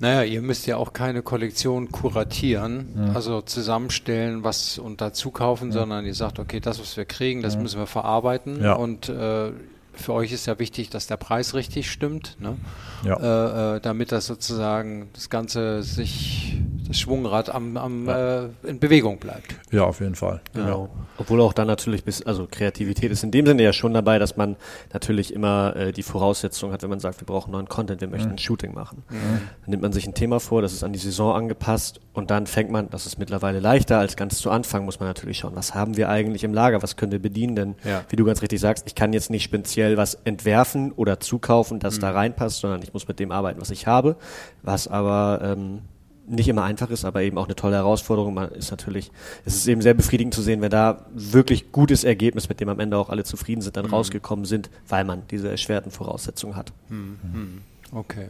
Naja, ihr müsst ja auch keine Kollektion kuratieren, ja. also zusammenstellen, was und dazu kaufen, ja. sondern ihr sagt, okay, das, was wir kriegen, das ja. müssen wir verarbeiten und äh, für euch ist ja wichtig, dass der Preis richtig stimmt, ne? äh, äh, damit das sozusagen das Ganze sich das Schwungrad am, am ja. äh, in Bewegung bleibt. Ja, auf jeden Fall. Genau. Obwohl auch dann natürlich bis, also Kreativität ist in dem Sinne ja schon dabei, dass man natürlich immer äh, die Voraussetzung hat, wenn man sagt, wir brauchen neuen Content, wir möchten mhm. ein Shooting machen. Mhm. Dann nimmt man sich ein Thema vor, das ist an die Saison angepasst und dann fängt man, das ist mittlerweile leichter als ganz zu Anfang, muss man natürlich schauen, was haben wir eigentlich im Lager, was können wir bedienen, denn ja. wie du ganz richtig sagst, ich kann jetzt nicht speziell was entwerfen oder zukaufen, das mhm. da reinpasst, sondern ich muss mit dem arbeiten, was ich habe, was aber ähm, nicht immer einfach ist, aber eben auch eine tolle Herausforderung. Man ist natürlich, es ist eben sehr befriedigend zu sehen, wenn da wirklich gutes Ergebnis, mit dem am Ende auch alle zufrieden sind, dann mhm. rausgekommen sind, weil man diese erschwerten Voraussetzungen hat. Mhm. Okay.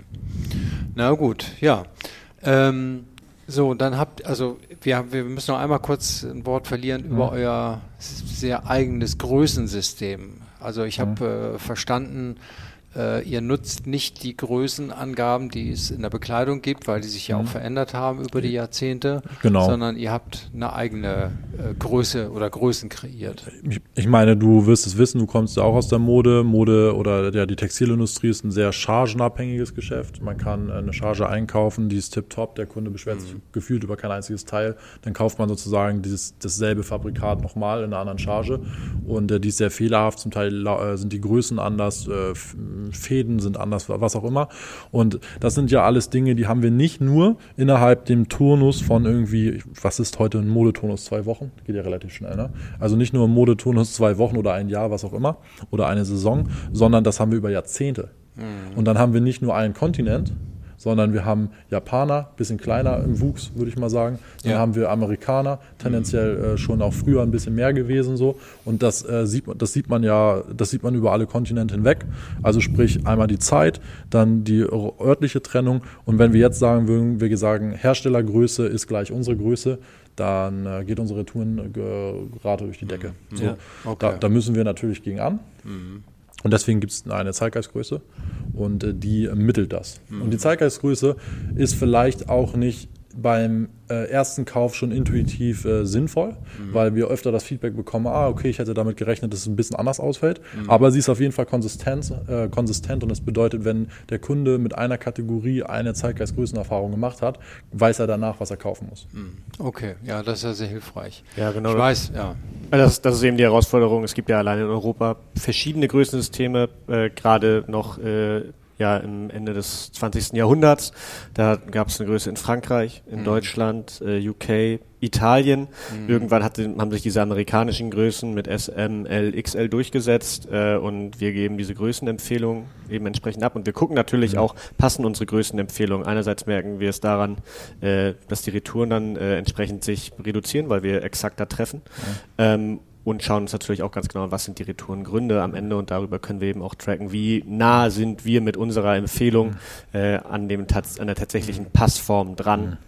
Na gut, ja. Ähm, so, dann habt, also wir, wir müssen noch einmal kurz ein Wort verlieren mhm. über euer sehr eigenes Größensystem. Also ich habe mhm. äh, verstanden, äh, ihr nutzt nicht die Größenangaben, die es in der Bekleidung gibt, weil die sich ja auch mhm. verändert haben über die Jahrzehnte, genau. sondern ihr habt eine eigene äh, Größe oder Größen kreiert. Ich, ich, meine, du wirst es wissen, du kommst ja auch aus der Mode. Mode oder ja, die Textilindustrie ist ein sehr chargenabhängiges Geschäft. Man kann eine Charge einkaufen, die ist tipptopp, der Kunde beschwert sich mhm. gefühlt über kein einziges Teil. Dann kauft man sozusagen dieses, dasselbe Fabrikat nochmal in einer anderen Charge und äh, die ist sehr fehlerhaft. Zum Teil äh, sind die Größen anders, äh, Fäden sind anders, was auch immer. Und das sind ja alles Dinge, die haben wir nicht nur innerhalb dem Turnus von irgendwie, was ist heute ein Modeturnus? Zwei Wochen? Geht ja relativ schnell, ne? Also nicht nur ein Modeturnus zwei Wochen oder ein Jahr, was auch immer, oder eine Saison, sondern das haben wir über Jahrzehnte. Mhm. Und dann haben wir nicht nur einen Kontinent, sondern wir haben Japaner, bisschen kleiner im Wuchs, würde ich mal sagen. Dann ja. haben wir Amerikaner, tendenziell äh, schon auch früher ein bisschen mehr gewesen so. Und das äh, sieht man, das sieht man ja, das sieht man über alle Kontinente hinweg. Also sprich einmal die Zeit, dann die örtliche Trennung. Und wenn wir jetzt sagen würden, wir sagen, Herstellergröße ist gleich unsere Größe, dann äh, geht unsere Tourenrate durch die Decke. Mhm. So, okay. da, da, müssen wir natürlich gegen an. Mhm. Und deswegen gibt es eine Zeitgeistgröße und äh, die ermittelt das. Mhm. Und die Zeitgeistgröße ist vielleicht auch nicht beim äh, ersten Kauf schon intuitiv äh, sinnvoll, mhm. weil wir öfter das Feedback bekommen, ah, okay, ich hätte damit gerechnet, dass es ein bisschen anders ausfällt. Mhm. Aber sie ist auf jeden Fall konsistent, äh, konsistent und das bedeutet, wenn der Kunde mit einer Kategorie eine Zeitgeistgrößenerfahrung gemacht hat, weiß er danach, was er kaufen muss. Mhm. Okay, ja, das ist ja sehr hilfreich. Ja, genau. Ich weiß, ja. Das, das ist eben die Herausforderung. Es gibt ja allein in Europa verschiedene Größensysteme, äh, gerade noch äh, ja im Ende des 20. Jahrhunderts. Da gab es eine Größe in Frankreich, in mhm. Deutschland, äh, UK, Italien. Mhm. Irgendwann hatte, haben sich diese amerikanischen Größen mit S, M, L, XL durchgesetzt äh, und wir geben diese Größenempfehlung eben entsprechend ab. Und wir gucken natürlich mhm. auch, passen unsere Größenempfehlungen. Einerseits merken wir es daran, äh, dass die Retouren dann äh, entsprechend sich reduzieren, weil wir exakter treffen. Ähm, und schauen uns natürlich auch ganz genau an, was sind die Retourengründe am Ende. Und darüber können wir eben auch tracken, wie nah sind wir mit unserer Empfehlung äh, an, dem, an der tatsächlichen Passform dran.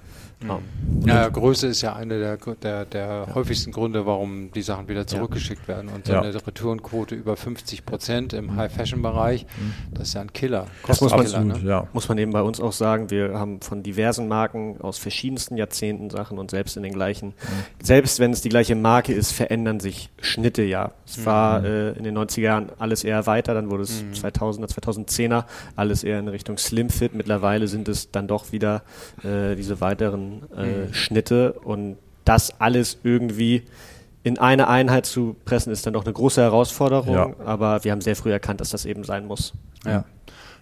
Mhm. Ja. ja, Größe ist ja einer der, der, der ja. häufigsten Gründe, warum die Sachen wieder zurückgeschickt ja. werden. Und so eine Retourenquote über 50 Prozent im. High-Fashion-Bereich, mhm. das ist ja ein Killer. Das muss man, Killer, ne? ja. muss man eben bei uns auch sagen. Wir haben von diversen Marken aus verschiedensten Jahrzehnten Sachen und selbst in den gleichen, mhm. selbst wenn es die gleiche Marke ist, verändern sich Schnitte ja. Es war äh, in den 90er Jahren alles eher weiter, dann wurde es 2000er, mhm. 2010er alles eher in Richtung Slim Fit. Mittlerweile sind es dann doch wieder äh, diese weiteren äh, mhm. Schnitte und das alles irgendwie in eine Einheit zu pressen, ist dann doch eine große Herausforderung, ja. aber wir haben sehr früh erkannt, dass das eben sein muss. Ja.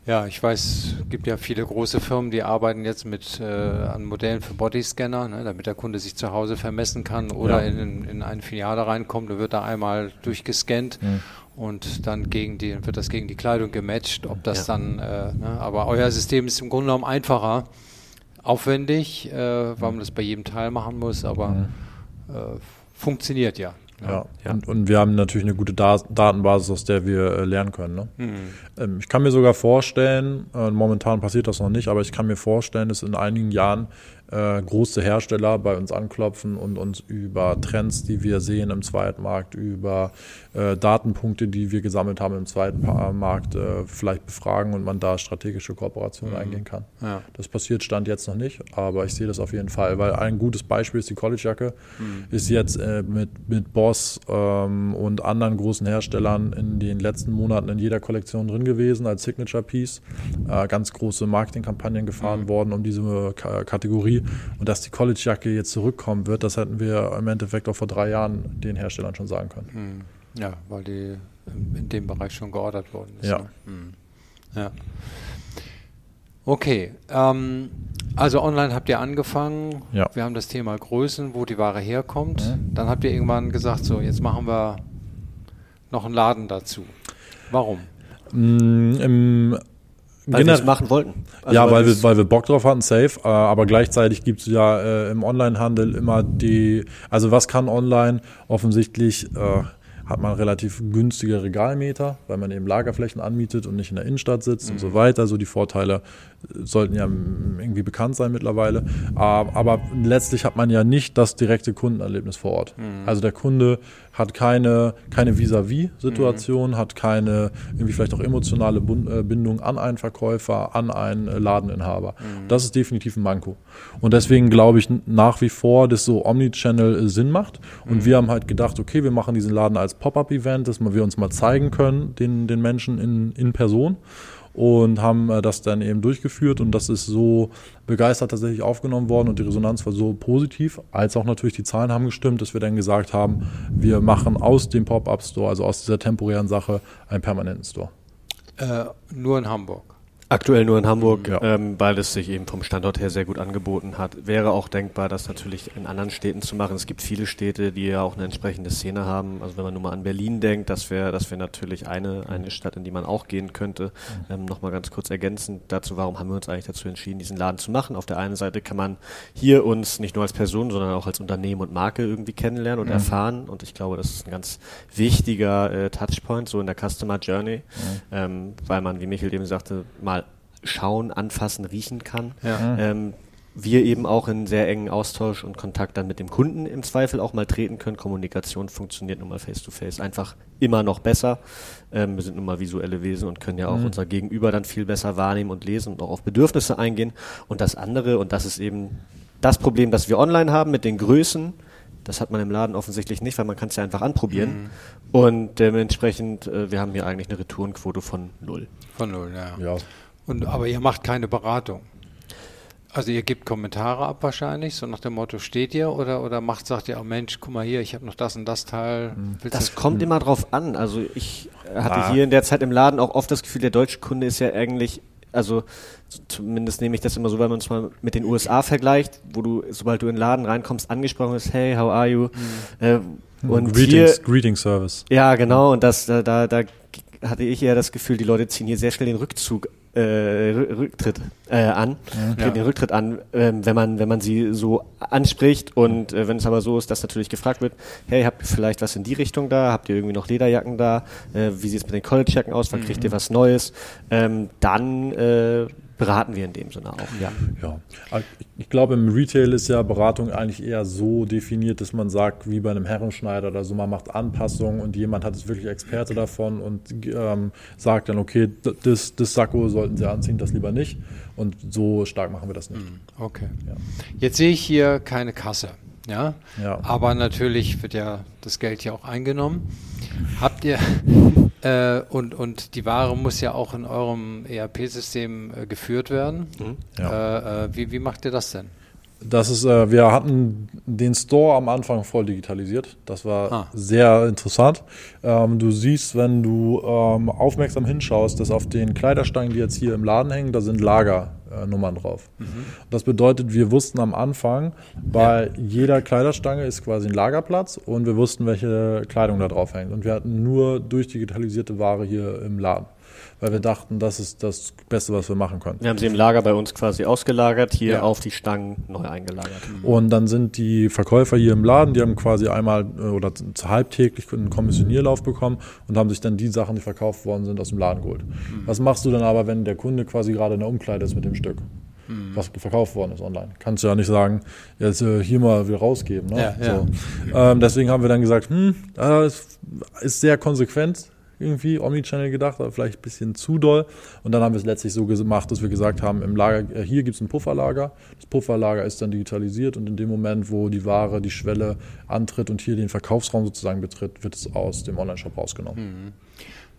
Ja, ich weiß, es gibt ja viele große Firmen, die arbeiten jetzt mit äh, an Modellen für Bodyscanner, ne, damit der Kunde sich zu Hause vermessen kann oder ja. in, in eine Filiale reinkommt und wird da einmal durchgescannt mhm. und dann gegen die, wird das gegen die Kleidung gematcht, ob das ja. dann, äh, ne, aber euer System ist im Grunde genommen einfacher, aufwendig, äh, weil man das bei jedem Teil machen muss, aber mhm. Äh, funktioniert ja. Ja, ja. Und, und, wir haben natürlich eine gute da Datenbasis, aus der wir äh, lernen können. Ne? Mhm. Ähm, ich kann mir sogar vorstellen, äh, momentan passiert das noch nicht, aber ich kann mir vorstellen, dass in einigen Jahren äh, große Hersteller bei uns anklopfen und uns über Trends, die wir sehen im Zweitmarkt, über äh, Datenpunkte, die wir gesammelt haben im Zweitmarkt, äh, vielleicht befragen und man da strategische Kooperationen mhm. eingehen kann. Ja. Das passiert Stand jetzt noch nicht, aber ich sehe das auf jeden Fall, weil ein gutes Beispiel ist die Collegejacke, mhm. ist jetzt äh, mit, mit Boss ähm, und anderen großen Herstellern in den letzten Monaten in jeder Kollektion drin gewesen als Signature Piece. Äh, ganz große Marketingkampagnen gefahren mhm. worden um diese K Kategorie und dass die College-Jacke jetzt zurückkommen wird, das hätten wir im Endeffekt auch vor drei Jahren den Herstellern schon sagen können. Ja, weil die in dem Bereich schon geordert worden ist. Ja. Ne? Hm. ja. Okay, ähm, also online habt ihr angefangen. Ja. Wir haben das Thema Größen, wo die Ware herkommt. Mhm. Dann habt ihr irgendwann gesagt, so jetzt machen wir noch einen Laden dazu. Warum? Mm, Im weil wir es machen wollten. Also ja, weil, weil wir, weil wir Bock drauf hatten, safe. Äh, aber gleichzeitig gibt es ja äh, im Onlinehandel immer die, also was kann online offensichtlich äh, hat man relativ günstige Regalmeter, weil man eben Lagerflächen anmietet und nicht in der Innenstadt sitzt mhm. und so mhm. weiter. So die Vorteile äh, sollten ja irgendwie bekannt sein mittlerweile. Aber letztlich hat man ja nicht das direkte Kundenerlebnis vor Ort. Mhm. Also der Kunde hat keine, keine Vis-à-vis-Situation, mhm. hat keine irgendwie vielleicht auch emotionale äh, Bindung an einen Verkäufer, an einen äh, Ladeninhaber. Mhm. Das ist definitiv ein Manko. Und deswegen glaube ich nach wie vor, dass so Omnichannel Sinn macht. Und mhm. wir haben halt gedacht, okay, wir machen diesen Laden als Pop-up-Event, dass wir uns mal zeigen können, den, den Menschen in, in Person und haben äh, das dann eben durchgeführt und das ist so begeistert tatsächlich aufgenommen worden und die Resonanz war so positiv, als auch natürlich die Zahlen haben gestimmt, dass wir dann gesagt haben, wir machen aus dem Pop-up-Store, also aus dieser temporären Sache, einen permanenten Store. Äh, nur in Hamburg. Aktuell nur in Hamburg, ja. ähm, weil es sich eben vom Standort her sehr gut angeboten hat. Wäre auch denkbar, das natürlich in anderen Städten zu machen. Es gibt viele Städte, die ja auch eine entsprechende Szene haben. Also wenn man nur mal an Berlin denkt, das wäre das wäre natürlich eine, eine Stadt, in die man auch gehen könnte. Ähm, Nochmal ganz kurz ergänzend dazu, warum haben wir uns eigentlich dazu entschieden, diesen Laden zu machen? Auf der einen Seite kann man hier uns nicht nur als Person, sondern auch als Unternehmen und Marke irgendwie kennenlernen und mhm. erfahren. Und ich glaube, das ist ein ganz wichtiger äh, Touchpoint so in der Customer Journey, mhm. ähm, weil man, wie Michael eben sagte, mal schauen, anfassen, riechen kann. Ja. Ähm, wir eben auch in sehr engen Austausch und Kontakt dann mit dem Kunden im Zweifel auch mal treten können. Kommunikation funktioniert nun mal face-to-face einfach immer noch besser. Ähm, wir sind nun mal visuelle Wesen und können ja auch mhm. unser Gegenüber dann viel besser wahrnehmen und lesen und auch auf Bedürfnisse eingehen. Und das andere, und das ist eben das Problem, das wir online haben mit den Größen, das hat man im Laden offensichtlich nicht, weil man kann es ja einfach anprobieren. Mhm. Und dementsprechend, äh, wir haben hier eigentlich eine Retourenquote von null. Von null, ja. ja. Und, aber ihr macht keine Beratung. Also ihr gebt Kommentare ab wahrscheinlich, so nach dem Motto, steht ihr oder, oder macht, sagt ihr, oh Mensch, guck mal hier, ich habe noch das und das Teil. Hm. Willst das kommt immer drauf an. Also ich hatte ah. hier in der Zeit im Laden auch oft das Gefühl, der deutsche Kunde ist ja eigentlich, also zumindest nehme ich das immer so, wenn man uns mal mit den USA vergleicht, wo du, sobald du in den Laden reinkommst, angesprochen wirst, hey, how are you? Mhm. Äh, und Greetings, hier, Greeting Service. Ja, genau, und das, da, da, da hatte ich eher das Gefühl, die Leute ziehen hier sehr schnell den Rückzug äh, Rücktritt äh, an, ja. den Rücktritt an, äh, wenn man wenn man sie so anspricht und äh, wenn es aber so ist, dass natürlich gefragt wird, hey, habt ihr vielleicht was in die Richtung da? Habt ihr irgendwie noch Lederjacken da? Äh, wie sieht es mit den Collegejacken aus? Wann mhm. kriegt ihr was Neues? Ähm, dann äh, beraten wir in dem Sinne auch. Ja. ja. Ich glaube, im Retail ist ja Beratung eigentlich eher so definiert, dass man sagt, wie bei einem Herrenschneider oder so, man macht Anpassungen und jemand hat es wirklich Experte davon und ähm, sagt dann, okay, das, das Sakko sollten Sie anziehen, das lieber nicht. Und so stark machen wir das nicht. Hm, okay. Ja. Jetzt sehe ich hier keine Kasse. Ja? ja. Aber natürlich wird ja das Geld ja auch eingenommen. Habt ihr äh, und, und die Ware muss ja auch in eurem ERP-System äh, geführt werden. Mhm. Ja. Äh, äh, wie, wie macht ihr das denn? Das ist, äh, wir hatten den Store am Anfang voll digitalisiert. Das war ah. sehr interessant. Ähm, du siehst, wenn du ähm, aufmerksam hinschaust, dass auf den Kleiderstangen, die jetzt hier im Laden hängen, da sind Lagernummern drauf. Mhm. Das bedeutet, wir wussten am Anfang, bei ja. jeder Kleiderstange ist quasi ein Lagerplatz und wir wussten, welche Kleidung da drauf hängt. Und wir hatten nur durchdigitalisierte Ware hier im Laden weil wir dachten, das ist das Beste, was wir machen können. Wir haben sie im Lager bei uns quasi ausgelagert, hier ja. auf die Stangen neu eingelagert. Mhm. Und dann sind die Verkäufer hier im Laden, die haben quasi einmal äh, oder halbtäglich einen Kommissionierlauf bekommen und haben sich dann die Sachen, die verkauft worden sind, aus dem Laden geholt. Mhm. Was machst du dann aber, wenn der Kunde quasi gerade in der Umkleide ist mit dem Stück? Mhm. was verkauft worden ist online. Kannst du ja nicht sagen, jetzt äh, hier mal wieder rausgeben. Ne? Ja, ja. So. Ähm, deswegen haben wir dann gesagt, hm, das ist sehr konsequent, irgendwie Omnichannel gedacht, aber vielleicht ein bisschen zu doll. Und dann haben wir es letztlich so gemacht, dass wir gesagt haben, im Lager, äh, hier gibt es ein Pufferlager. Das Pufferlager ist dann digitalisiert und in dem Moment, wo die Ware die Schwelle antritt und hier den Verkaufsraum sozusagen betritt, wird es aus dem Online-Shop rausgenommen. Mhm.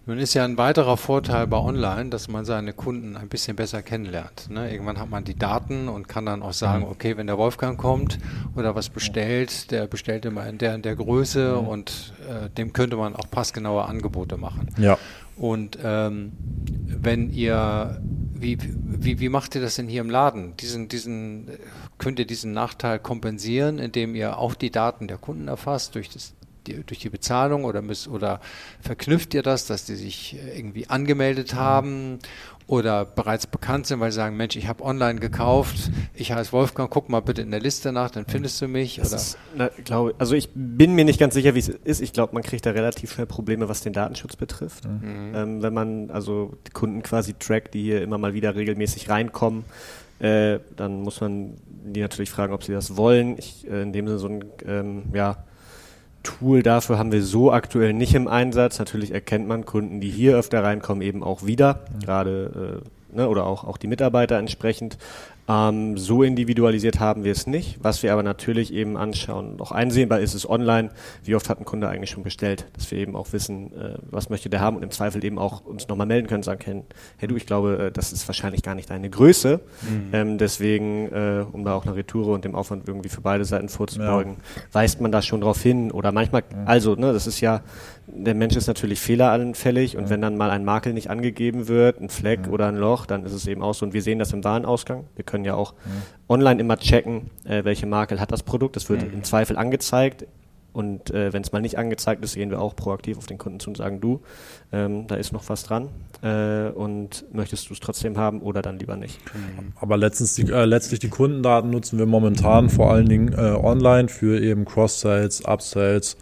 Nun ist ja ein weiterer Vorteil bei Online, dass man seine Kunden ein bisschen besser kennenlernt. Ne? Irgendwann hat man die Daten und kann dann auch sagen, mhm. okay, wenn der Wolfgang kommt oder was bestellt, der bestellt immer in der in der Größe mhm. und äh, dem könnte man auch passgenaue Angebote machen. Ja. Und ähm, wenn ihr, wie, wie, wie macht ihr das denn hier im Laden? Diesen, diesen, könnt ihr diesen Nachteil kompensieren, indem ihr auch die Daten der Kunden erfasst durch das die, durch die Bezahlung oder, müsst, oder verknüpft ihr das, dass die sich äh, irgendwie angemeldet mhm. haben oder bereits bekannt sind, weil sie sagen, Mensch, ich habe online gekauft, ich heiße Wolfgang, guck mal bitte in der Liste nach, dann findest du mich. Oder? Ist, na, glaub, also ich bin mir nicht ganz sicher, wie es ist. Ich glaube, man kriegt da relativ schnell Probleme, was den Datenschutz betrifft. Mhm. Ähm, wenn man also die Kunden quasi trackt, die hier immer mal wieder regelmäßig reinkommen, äh, dann muss man die natürlich fragen, ob sie das wollen. Ich, äh, in dem Sinne so ein, ähm, ja, Tool dafür haben wir so aktuell nicht im Einsatz. Natürlich erkennt man Kunden, die hier öfter reinkommen, eben auch wieder, gerade äh, ne, oder auch, auch die Mitarbeiter entsprechend. Ähm, so individualisiert haben wir es nicht. Was wir aber natürlich eben anschauen, noch einsehbar ist es online, wie oft hat ein Kunde eigentlich schon bestellt, dass wir eben auch wissen, äh, was möchte der haben und im Zweifel eben auch uns nochmal melden können, sagen können, hey du, ich glaube, äh, das ist wahrscheinlich gar nicht deine Größe. Mhm. Ähm, deswegen, äh, um da auch eine Retoure und dem Aufwand irgendwie für beide Seiten vorzubeugen, ja. weist man da schon drauf hin oder manchmal, mhm. also, ne, das ist ja der Mensch ist natürlich fehleranfällig und wenn dann mal ein Makel nicht angegeben wird, ein Fleck oder ein Loch, dann ist es eben auch so. Und wir sehen das im Warenausgang. Wir können ja auch online immer checken, äh, welche Makel hat das Produkt. Das wird im Zweifel angezeigt. Und äh, wenn es mal nicht angezeigt ist, gehen wir auch proaktiv auf den Kunden zu und sagen, du, ähm, da ist noch was dran äh, und möchtest du es trotzdem haben oder dann lieber nicht. Aber letztens die, äh, letztlich die Kundendaten nutzen wir momentan vor allen Dingen äh, online für eben Cross-Sales, Upsales,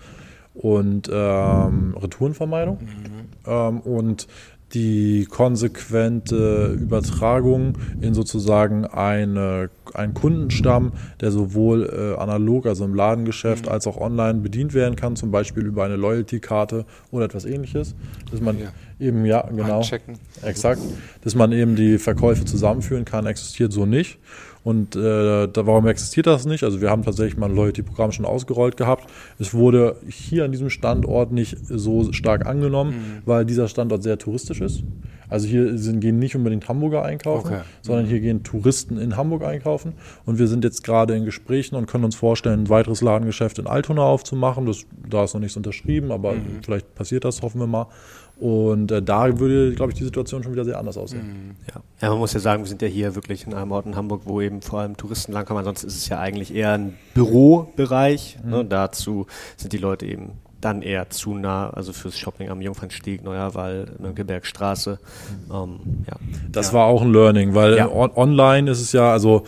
und ähm, Retourenvermeidung. Mhm. Ähm, und die konsequente Übertragung in sozusagen eine, einen Kundenstamm, der sowohl äh, analog, also im Ladengeschäft, mhm. als auch online bedient werden kann, zum Beispiel über eine Loyalty-Karte oder etwas ähnliches, dass man ja. eben, ja, genau, Einchecken. exakt, dass man eben die Verkäufe zusammenführen kann, existiert so nicht. Und äh, da, warum existiert das nicht? Also wir haben tatsächlich mal ein Loyalty-Programm schon ausgerollt gehabt. Es wurde hier an diesem Standort nicht so stark angenommen, mhm. weil dieser Standort sehr touristisch ist. Also hier sind, gehen nicht unbedingt Hamburger einkaufen, okay. sondern hier gehen Touristen in Hamburg einkaufen. Und wir sind jetzt gerade in Gesprächen und können uns vorstellen, ein weiteres Ladengeschäft in Altona aufzumachen. Das, da ist noch nichts unterschrieben, aber mhm. vielleicht passiert das, hoffen wir mal. Und äh, da würde, glaube ich, die Situation schon wieder sehr anders aussehen. Mhm. Ja. ja, man muss ja sagen, wir sind ja hier wirklich in einem Ort in Hamburg, wo eben vor allem Touristen langkommen. Ansonsten ist es ja eigentlich eher ein Bürobereich. Mhm. Ne? Dazu sind die Leute eben dann eher zu nah, also fürs Shopping am Jungfernstieg, Neuerwall, Mönckebergstraße. Ähm, ja. Das ja. war auch ein Learning, weil ja. on online ist es ja, also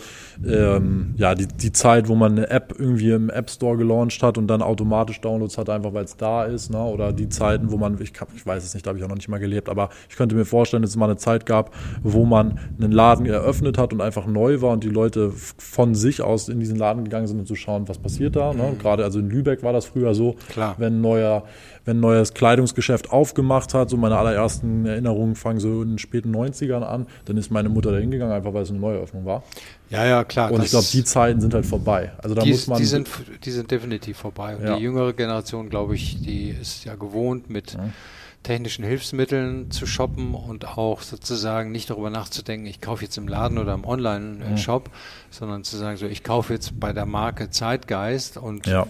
ähm, ja, die, die Zeit, wo man eine App irgendwie im App Store gelauncht hat und dann automatisch Downloads hat, einfach weil es da ist, ne? oder die Zeiten, wo man, ich, ich weiß es nicht, da habe ich auch noch nicht mal gelebt, aber ich könnte mir vorstellen, dass es mal eine Zeit gab, wo man einen Laden eröffnet hat und einfach neu war und die Leute von sich aus in diesen Laden gegangen sind, um zu schauen, was passiert da. Ne? Mhm. Gerade also in Lübeck war das früher so, Klar. wenn neuer, wenn ein neues Kleidungsgeschäft aufgemacht hat, so meine allerersten Erinnerungen fangen so in den späten 90ern an, dann ist meine Mutter da hingegangen, einfach weil es eine Neueröffnung war. Ja, ja, klar. Und ich glaube, die Zeiten sind halt vorbei. Also da die, muss man. Die sind, die sind definitiv vorbei. Und ja. die jüngere Generation, glaube ich, die ist ja gewohnt mit. Ja technischen Hilfsmitteln zu shoppen und auch sozusagen nicht darüber nachzudenken, ich kaufe jetzt im Laden oder im Online-Shop, mhm. sondern zu sagen, so ich kaufe jetzt bei der Marke Zeitgeist und ja.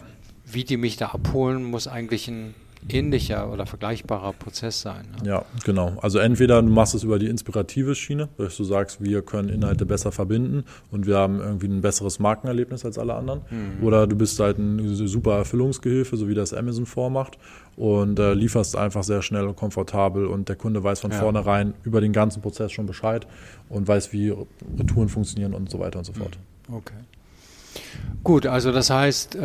Wie die mich da abholen, muss eigentlich ein ähnlicher oder vergleichbarer Prozess sein. Ne? Ja, genau. Also entweder du machst es über die inspirative Schiene, dass du sagst, wir können Inhalte besser verbinden und wir haben irgendwie ein besseres Markenerlebnis als alle anderen. Mhm. Oder du bist halt ein super Erfüllungsgehilfe, so wie das Amazon vormacht und äh, lieferst einfach sehr schnell und komfortabel und der Kunde weiß von ja. vornherein über den ganzen Prozess schon Bescheid und weiß, wie Retouren funktionieren und so weiter und so fort. Mhm. Okay. Gut, also das heißt, äh,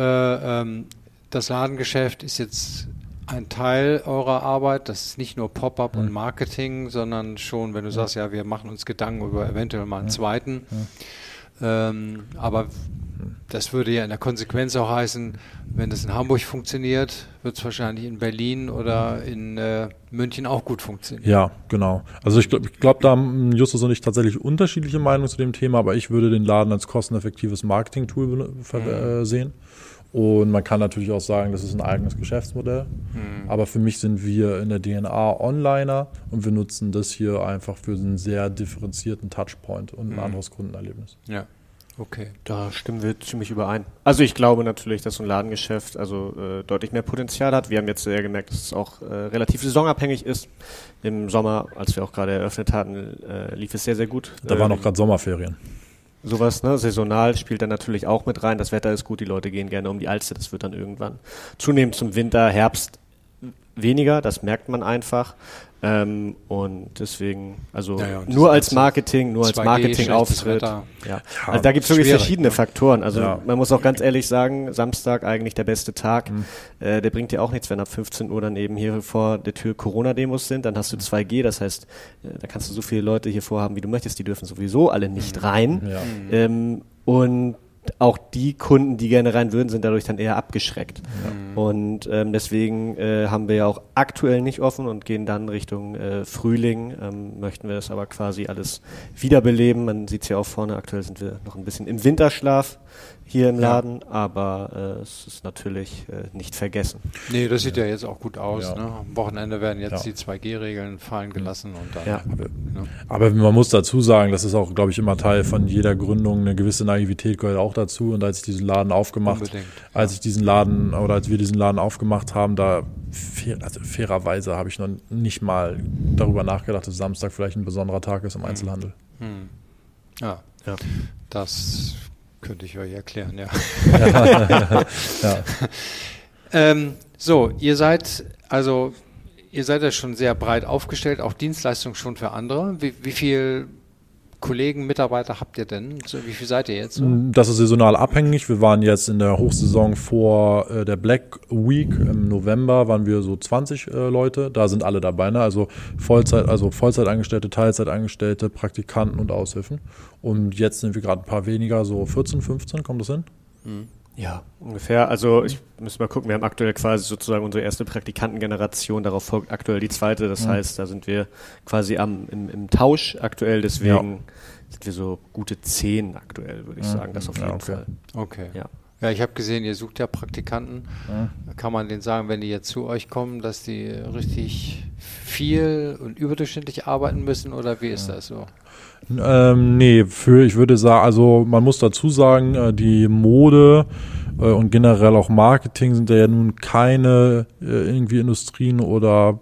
ähm, das Ladengeschäft ist jetzt ein Teil eurer Arbeit. Das ist nicht nur Pop-up mhm. und Marketing, sondern schon, wenn du ja. sagst, ja, wir machen uns Gedanken über eventuell mal einen ja. zweiten. Ja. Ähm, aber das würde ja in der Konsequenz auch heißen, wenn das in Hamburg funktioniert, wird es wahrscheinlich in Berlin oder in äh, München auch gut funktionieren. Ja, genau. Also ich glaube, glaub, da haben Justus und ich tatsächlich unterschiedliche Meinungen zu dem Thema, aber ich würde den Laden als kosteneffektives Marketing-Tool mhm. äh, sehen. Und man kann natürlich auch sagen, das ist ein eigenes Geschäftsmodell. Mhm. Aber für mich sind wir in der DNA Onliner und wir nutzen das hier einfach für einen sehr differenzierten Touchpoint und ein mhm. anderes Kundenerlebnis. Ja. Okay. Da stimmen wir ziemlich überein. Also ich glaube natürlich, dass so ein Ladengeschäft also äh, deutlich mehr Potenzial hat. Wir haben jetzt sehr gemerkt, dass es auch äh, relativ saisonabhängig ist. Im Sommer, als wir auch gerade eröffnet hatten, äh, lief es sehr, sehr gut. Da waren ähm, auch gerade Sommerferien sowas, ne? Saisonal spielt dann natürlich auch mit rein. Das Wetter ist gut, die Leute gehen gerne um die Alster. Das wird dann irgendwann zunehmend zum Winter, Herbst weniger. Das merkt man einfach. Ähm, und deswegen, also ja, ja, nur als Marketing, nur als Marketing-Auftritt. Ja. Also da gibt es wirklich verschiedene ne? Faktoren. Also man muss auch ganz ehrlich sagen, Samstag eigentlich der beste Tag. Mhm. Äh, der bringt dir auch nichts, wenn ab 15 Uhr dann eben hier vor der Tür Corona-Demos sind. Dann hast du 2G, das heißt, äh, da kannst du so viele Leute hier vorhaben, wie du möchtest. Die dürfen sowieso alle nicht mhm. rein. Ähm, und auch die Kunden, die gerne rein würden, sind dadurch dann eher abgeschreckt. Ja. Und ähm, deswegen äh, haben wir ja auch aktuell nicht offen und gehen dann Richtung äh, Frühling. Ähm, möchten wir das aber quasi alles wiederbeleben. Man sieht es ja auch vorne, aktuell sind wir noch ein bisschen im Winterschlaf hier im Laden, ja. aber äh, es ist natürlich äh, nicht vergessen. Nee, das sieht ja, ja jetzt auch gut aus. Ja. Ne? Am Wochenende werden jetzt die 2G-Regeln fallen gelassen und dann. Ja. Aber, ne? aber, man muss dazu sagen, das ist auch, glaube ich, immer Teil von jeder Gründung. Eine gewisse Naivität gehört auch dazu. Und als ich diesen Laden aufgemacht, als ich diesen Laden oder als wir diesen Laden aufgemacht haben, da also fairerweise habe ich noch nicht mal darüber nachgedacht, dass Samstag vielleicht ein besonderer Tag ist im hm. Einzelhandel. Hm. Ja. ja. Das könnte ich euch erklären, ja. ja, ähm, so, ihr seid also ihr seid ja schon sehr breit aufgestellt, auch Dienstleistungen schon für andere. Wie, wie viel Kollegen, Mitarbeiter habt ihr denn? Wie viel seid ihr jetzt? Das ist saisonal abhängig. Wir waren jetzt in der Hochsaison vor äh, der Black Week im November waren wir so 20 äh, Leute. Da sind alle dabei, ne? Also Vollzeit, also Vollzeitangestellte, Teilzeitangestellte, Praktikanten und Aushilfen. Und jetzt sind wir gerade ein paar weniger, so 14, 15, kommt das hin? Mhm. Ja, ungefähr. Also ich muss mal gucken, wir haben aktuell quasi sozusagen unsere erste Praktikantengeneration, darauf folgt aktuell die zweite. Das mhm. heißt, da sind wir quasi am, im, im Tausch aktuell, deswegen ja. sind wir so gute zehn aktuell, würde ich mhm. sagen. Das auf jeden ja, okay. Fall. Okay. Ja. Ja, ich habe gesehen, ihr sucht ja Praktikanten. Ja. Kann man denen sagen, wenn die jetzt zu euch kommen, dass die richtig viel und überdurchschnittlich arbeiten müssen oder wie ist das so? Ähm, nee, für, ich würde sagen, also man muss dazu sagen, äh, die Mode äh, und generell auch Marketing sind ja nun keine äh, irgendwie Industrien oder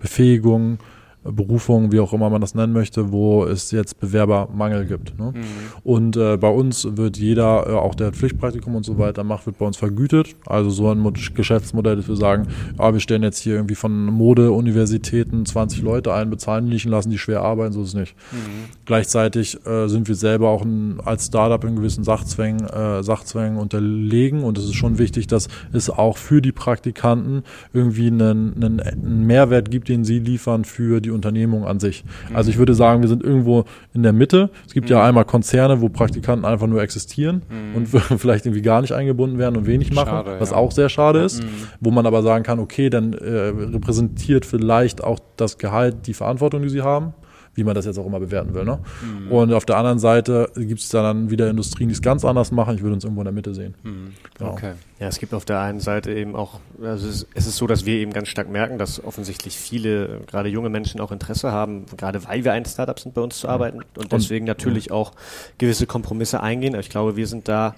Befähigungen, Berufung, wie auch immer man das nennen möchte, wo es jetzt Bewerbermangel gibt. Ne? Mhm. Und äh, bei uns wird jeder, äh, auch der Pflichtpraktikum und so weiter macht, wird bei uns vergütet. Also so ein Geschäftsmodell, dass wir sagen, ah, wir stellen jetzt hier irgendwie von Mode-Universitäten 20 Leute ein, bezahlen die nicht und lassen die schwer arbeiten, so ist es nicht. Mhm. Gleichzeitig äh, sind wir selber auch ein, als Startup in gewissen Sachzwängen, äh, Sachzwängen unterlegen und es ist schon wichtig, dass es auch für die Praktikanten irgendwie einen, einen, einen Mehrwert gibt, den sie liefern für die Unternehmung an sich. Also ich würde sagen, wir sind irgendwo in der Mitte. Es gibt mhm. ja einmal Konzerne, wo Praktikanten einfach nur existieren mhm. und vielleicht irgendwie gar nicht eingebunden werden und wenig machen, schade, was ja. auch sehr schade ist. Mhm. Wo man aber sagen kann, okay, dann äh, repräsentiert vielleicht auch das Gehalt die Verantwortung, die sie haben wie man das jetzt auch immer bewerten will. Ne? Mhm. Und auf der anderen Seite gibt es dann wieder Industrien, die es ganz anders machen. Ich würde uns irgendwo in der Mitte sehen. Mhm. Genau. Okay. Ja, es gibt auf der einen Seite eben auch, also es ist so, dass wir eben ganz stark merken, dass offensichtlich viele, gerade junge Menschen auch Interesse haben, gerade weil wir ein Startup sind, bei uns zu arbeiten und deswegen natürlich auch gewisse Kompromisse eingehen. Ich glaube, wir sind da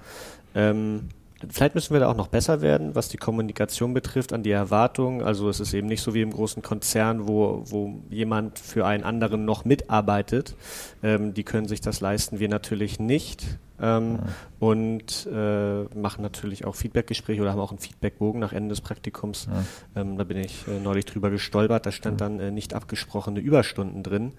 ähm, Vielleicht müssen wir da auch noch besser werden, was die Kommunikation betrifft, an die Erwartungen. Also es ist eben nicht so wie im großen Konzern, wo, wo jemand für einen anderen noch mitarbeitet. Ähm, die können sich das leisten, wir natürlich nicht ähm, ja. und äh, machen natürlich auch Feedbackgespräche oder haben auch einen Feedbackbogen nach Ende des Praktikums. Ja. Ähm, da bin ich äh, neulich drüber gestolpert, da stand dann äh, nicht abgesprochene Überstunden drin,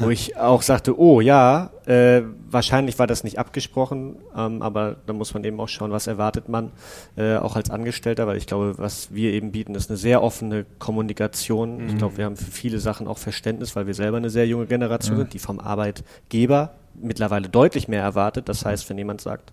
wo ich auch sagte, oh ja, äh, wahrscheinlich war das nicht abgesprochen, ähm, aber da muss man eben auch schauen, was erwartet man äh, auch als Angestellter, weil ich glaube, was wir eben bieten, ist eine sehr offene Kommunikation. Mhm. Ich glaube, wir haben für viele Sachen auch Verständnis, weil wir selber eine sehr junge Generation mhm. sind, die vom Arbeitgeber mittlerweile deutlich mehr erwartet. Das heißt, wenn jemand sagt,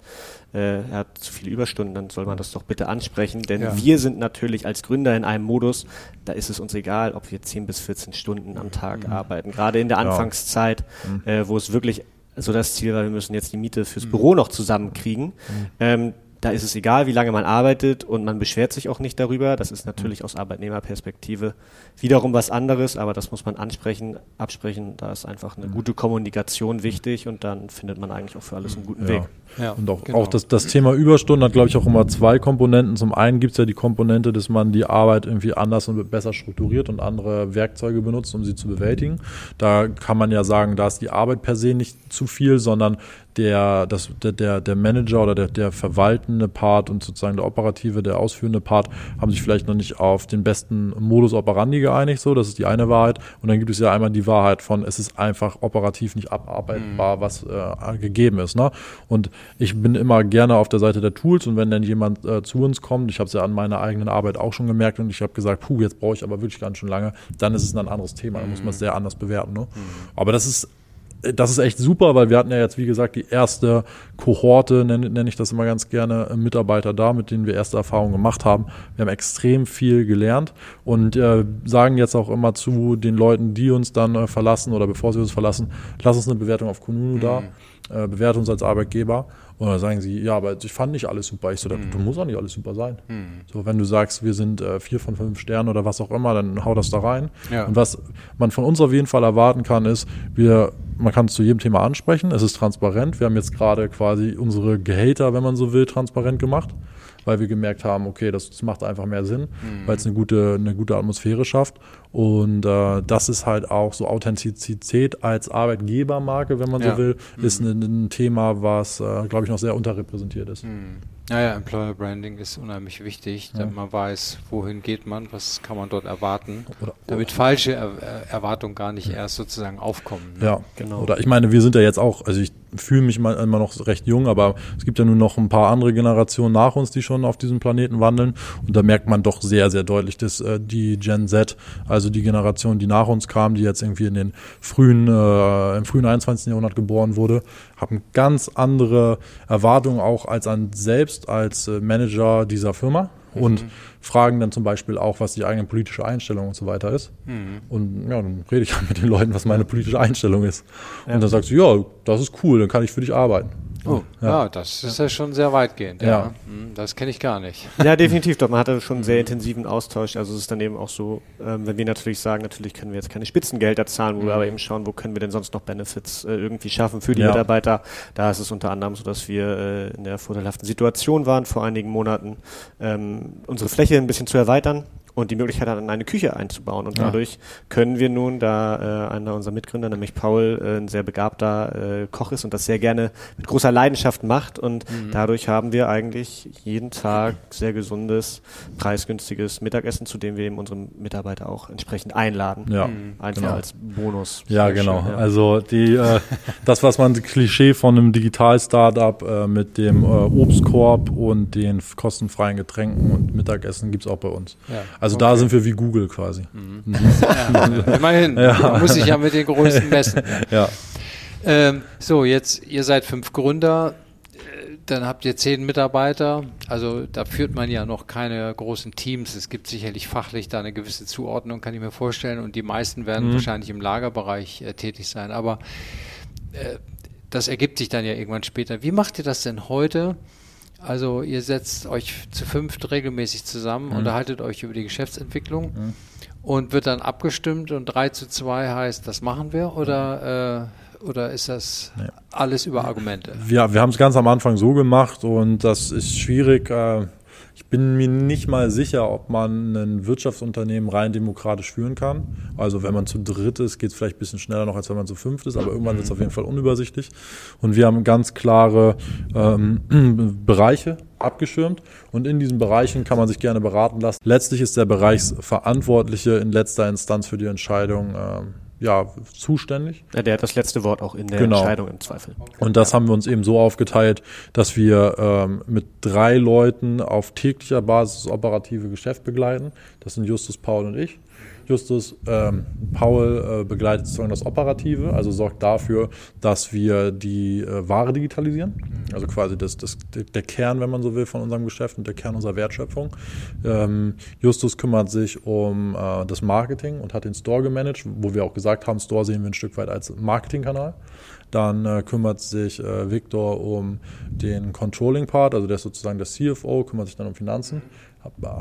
äh, er hat zu viele Überstunden, dann soll man das doch bitte ansprechen. Denn ja. wir sind natürlich als Gründer in einem Modus, da ist es uns egal, ob wir 10 bis 14 Stunden am Tag mhm. arbeiten. Gerade in der Anfangszeit, mhm. äh, wo es wirklich so das Ziel war, wir müssen jetzt die Miete fürs mhm. Büro noch zusammenkriegen. Mhm. Ähm, da ist es egal, wie lange man arbeitet und man beschwert sich auch nicht darüber. Das ist natürlich mhm. aus Arbeitnehmerperspektive wiederum was anderes, aber das muss man ansprechen, absprechen. Da ist einfach eine mhm. gute Kommunikation wichtig und dann findet man eigentlich auch für alles einen guten ja. Weg. Ja, und auch, genau. auch das, das Thema Überstunden hat, glaube ich, auch immer zwei Komponenten. Zum einen gibt es ja die Komponente, dass man die Arbeit irgendwie anders und besser strukturiert und andere Werkzeuge benutzt, um sie zu bewältigen. Da kann man ja sagen, da ist die Arbeit per se nicht zu viel, sondern der, das, der, der Manager oder der, der verwaltende Part und sozusagen der operative, der ausführende Part haben sich vielleicht noch nicht auf den besten Modus operandi geeinigt. So, das ist die eine Wahrheit. Und dann gibt es ja einmal die Wahrheit von, es ist einfach operativ nicht abarbeitbar, mhm. was äh, gegeben ist. Ne? Und ich bin immer gerne auf der Seite der Tools und wenn dann jemand äh, zu uns kommt, ich habe es ja an meiner eigenen Arbeit auch schon gemerkt und ich habe gesagt, puh, jetzt brauche ich aber wirklich ganz schön lange, dann ist es ein anderes Thema, dann muss man es mhm. sehr anders bewerten. Ne? Mhm. Aber das ist das ist echt super, weil wir hatten ja jetzt, wie gesagt, die erste Kohorte, nenne, nenne ich das immer ganz gerne, äh, Mitarbeiter da, mit denen wir erste Erfahrungen gemacht haben. Wir haben extrem viel gelernt und äh, sagen jetzt auch immer zu den Leuten, die uns dann äh, verlassen oder bevor sie uns verlassen, lass uns eine Bewertung auf Kununu mhm. da äh, bewerte uns als Arbeitgeber. Und dann sagen sie, ja, aber ich fand nicht alles super. Ich so, mhm. du musst auch nicht alles super sein. Mhm. So, wenn du sagst, wir sind äh, vier von fünf Sternen oder was auch immer, dann hau das da rein. Ja. Und was man von uns auf jeden Fall erwarten kann, ist, wir, man kann es zu jedem Thema ansprechen. Es ist transparent. Wir haben jetzt gerade quasi unsere Gehälter, wenn man so will, transparent gemacht weil wir gemerkt haben, okay, das, das macht einfach mehr Sinn, mhm. weil es eine gute, eine gute Atmosphäre schafft. Und äh, das ist halt auch so Authentizität als Arbeitgebermarke, wenn man ja. so will, mhm. ist ein, ein, Thema, was, äh, glaube ich, noch sehr unterrepräsentiert ist. Mhm. Naja, Employer Branding ist unheimlich wichtig, damit ja. man weiß, wohin geht man, was kann man dort erwarten, oder, damit oder. falsche er Erwartungen gar nicht ja. erst sozusagen aufkommen. Ne? Ja, genau. Oder ich meine, wir sind ja jetzt auch, also ich fühle mich immer noch recht jung, aber es gibt ja nun noch ein paar andere Generationen nach uns, die schon auf diesem Planeten wandeln. Und da merkt man doch sehr, sehr deutlich, dass äh, die Gen Z, also die Generation, die nach uns kam, die jetzt irgendwie in den frühen, äh, im frühen 21. Jahrhundert geboren wurde, haben ganz andere Erwartungen auch als an selbst als äh, Manager dieser Firma und mhm. fragen dann zum Beispiel auch, was die eigene politische Einstellung und so weiter ist. Mhm. Und ja, dann rede ich halt mit den Leuten, was meine politische Einstellung ist. Ja. Und dann sagst du, ja, das ist cool, dann kann ich für dich arbeiten. Oh, ja. ja. das ist ja schon sehr weitgehend. Ja. ja. Hm, das kenne ich gar nicht. Ja, definitiv. Doch, man hatte schon einen sehr intensiven Austausch. Also es ist dann eben auch so, ähm, wenn wir natürlich sagen, natürlich können wir jetzt keine Spitzengelder zahlen, wo mhm. wir aber eben schauen, wo können wir denn sonst noch Benefits äh, irgendwie schaffen für die ja. Mitarbeiter. Da ist es unter anderem so, dass wir äh, in der vorteilhaften Situation waren, vor einigen Monaten ähm, unsere Fläche ein bisschen zu erweitern und die Möglichkeit hat, eine Küche einzubauen. Und ja. dadurch können wir nun, da äh, einer unserer Mitgründer, nämlich Paul, äh, ein sehr begabter äh, Koch ist und das sehr gerne mit großer Leidenschaft macht. Und mhm. dadurch haben wir eigentlich jeden Tag sehr gesundes, preisgünstiges Mittagessen, zu dem wir eben unsere Mitarbeiter auch entsprechend einladen. Ja, mhm. einfach genau. als Bonus. Ja, genau. Schön, ja. Also die, äh, das, was man Klischee von einem Digital-Startup äh, mit dem äh, Obstkorb und den kostenfreien Getränken und Mittagessen gibt's auch bei uns. Ja. Also okay. da sind wir wie Google quasi. Mhm. Ja, immerhin. Ja. Muss sich ja mit den Größten messen. ja. Ähm, so, jetzt, ihr seid fünf Gründer. Äh, dann habt ihr zehn Mitarbeiter. Also da führt man ja noch keine großen Teams. Es gibt sicherlich fachlich da eine gewisse Zuordnung, kann ich mir vorstellen. Und die meisten werden mhm. wahrscheinlich im Lagerbereich äh, tätig sein. Aber äh, das ergibt sich dann ja irgendwann später. Wie macht ihr das denn heute? Also ihr setzt euch zu fünft regelmäßig zusammen, mhm. unterhaltet euch über die Geschäftsentwicklung mhm. und wird dann abgestimmt und drei zu zwei heißt, das machen wir oder äh, oder ist das nee. alles über Argumente? Ja, wir haben es ganz am Anfang so gemacht und das ist schwierig. Äh, bin mir nicht mal sicher, ob man ein Wirtschaftsunternehmen rein demokratisch führen kann. Also wenn man zu dritt ist, geht es vielleicht ein bisschen schneller noch, als wenn man zu fünft ist, aber irgendwann wird es auf jeden Fall unübersichtlich. Und wir haben ganz klare ähm, Bereiche abgeschirmt und in diesen Bereichen kann man sich gerne beraten lassen. Letztlich ist der Bereichsverantwortliche in letzter Instanz für die Entscheidung ähm, ja, zuständig. Ja, der hat das letzte Wort auch in der genau. Entscheidung im Zweifel. Und das haben wir uns eben so aufgeteilt, dass wir ähm, mit drei Leuten auf täglicher Basis das operative Geschäft begleiten. Das sind Justus, Paul und ich. Justus ähm, Paul äh, begleitet sozusagen das Operative, also sorgt dafür, dass wir die äh, Ware digitalisieren. Also quasi das, das, der Kern, wenn man so will, von unserem Geschäft und der Kern unserer Wertschöpfung. Ähm, Justus kümmert sich um äh, das Marketing und hat den Store gemanagt, wo wir auch gesagt haben, Store sehen wir ein Stück weit als Marketingkanal. Dann äh, kümmert sich äh, Victor um den Controlling-Part, also der ist sozusagen der CFO, kümmert sich dann um Finanzen.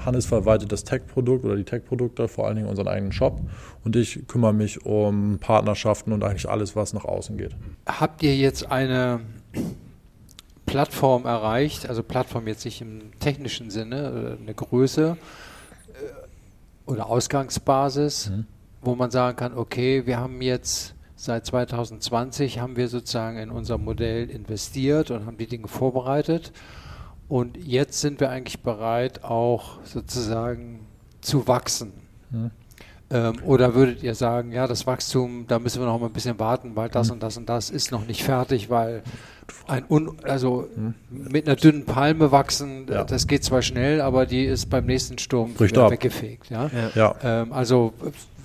Hannes verwaltet das Tech-Produkt oder die Tech-Produkte, vor allen Dingen unseren eigenen Shop. Und ich kümmere mich um Partnerschaften und eigentlich alles, was nach außen geht. Habt ihr jetzt eine Plattform erreicht, also Plattform jetzt nicht im technischen Sinne, äh, eine Größe äh, oder Ausgangsbasis, mhm. wo man sagen kann, okay, wir haben jetzt seit 2020 haben wir sozusagen in unser Modell investiert und haben die Dinge vorbereitet und jetzt sind wir eigentlich bereit, auch sozusagen zu wachsen. Hm. Ähm, oder würdet ihr sagen, ja, das Wachstum, da müssen wir noch mal ein bisschen warten, weil das hm. und das und das ist noch nicht fertig, weil ein un, also hm. mit einer dünnen Palme wachsen, ja. das geht zwar schnell, aber die ist beim nächsten Sturm weggefegt. Ja? ja. Ähm, also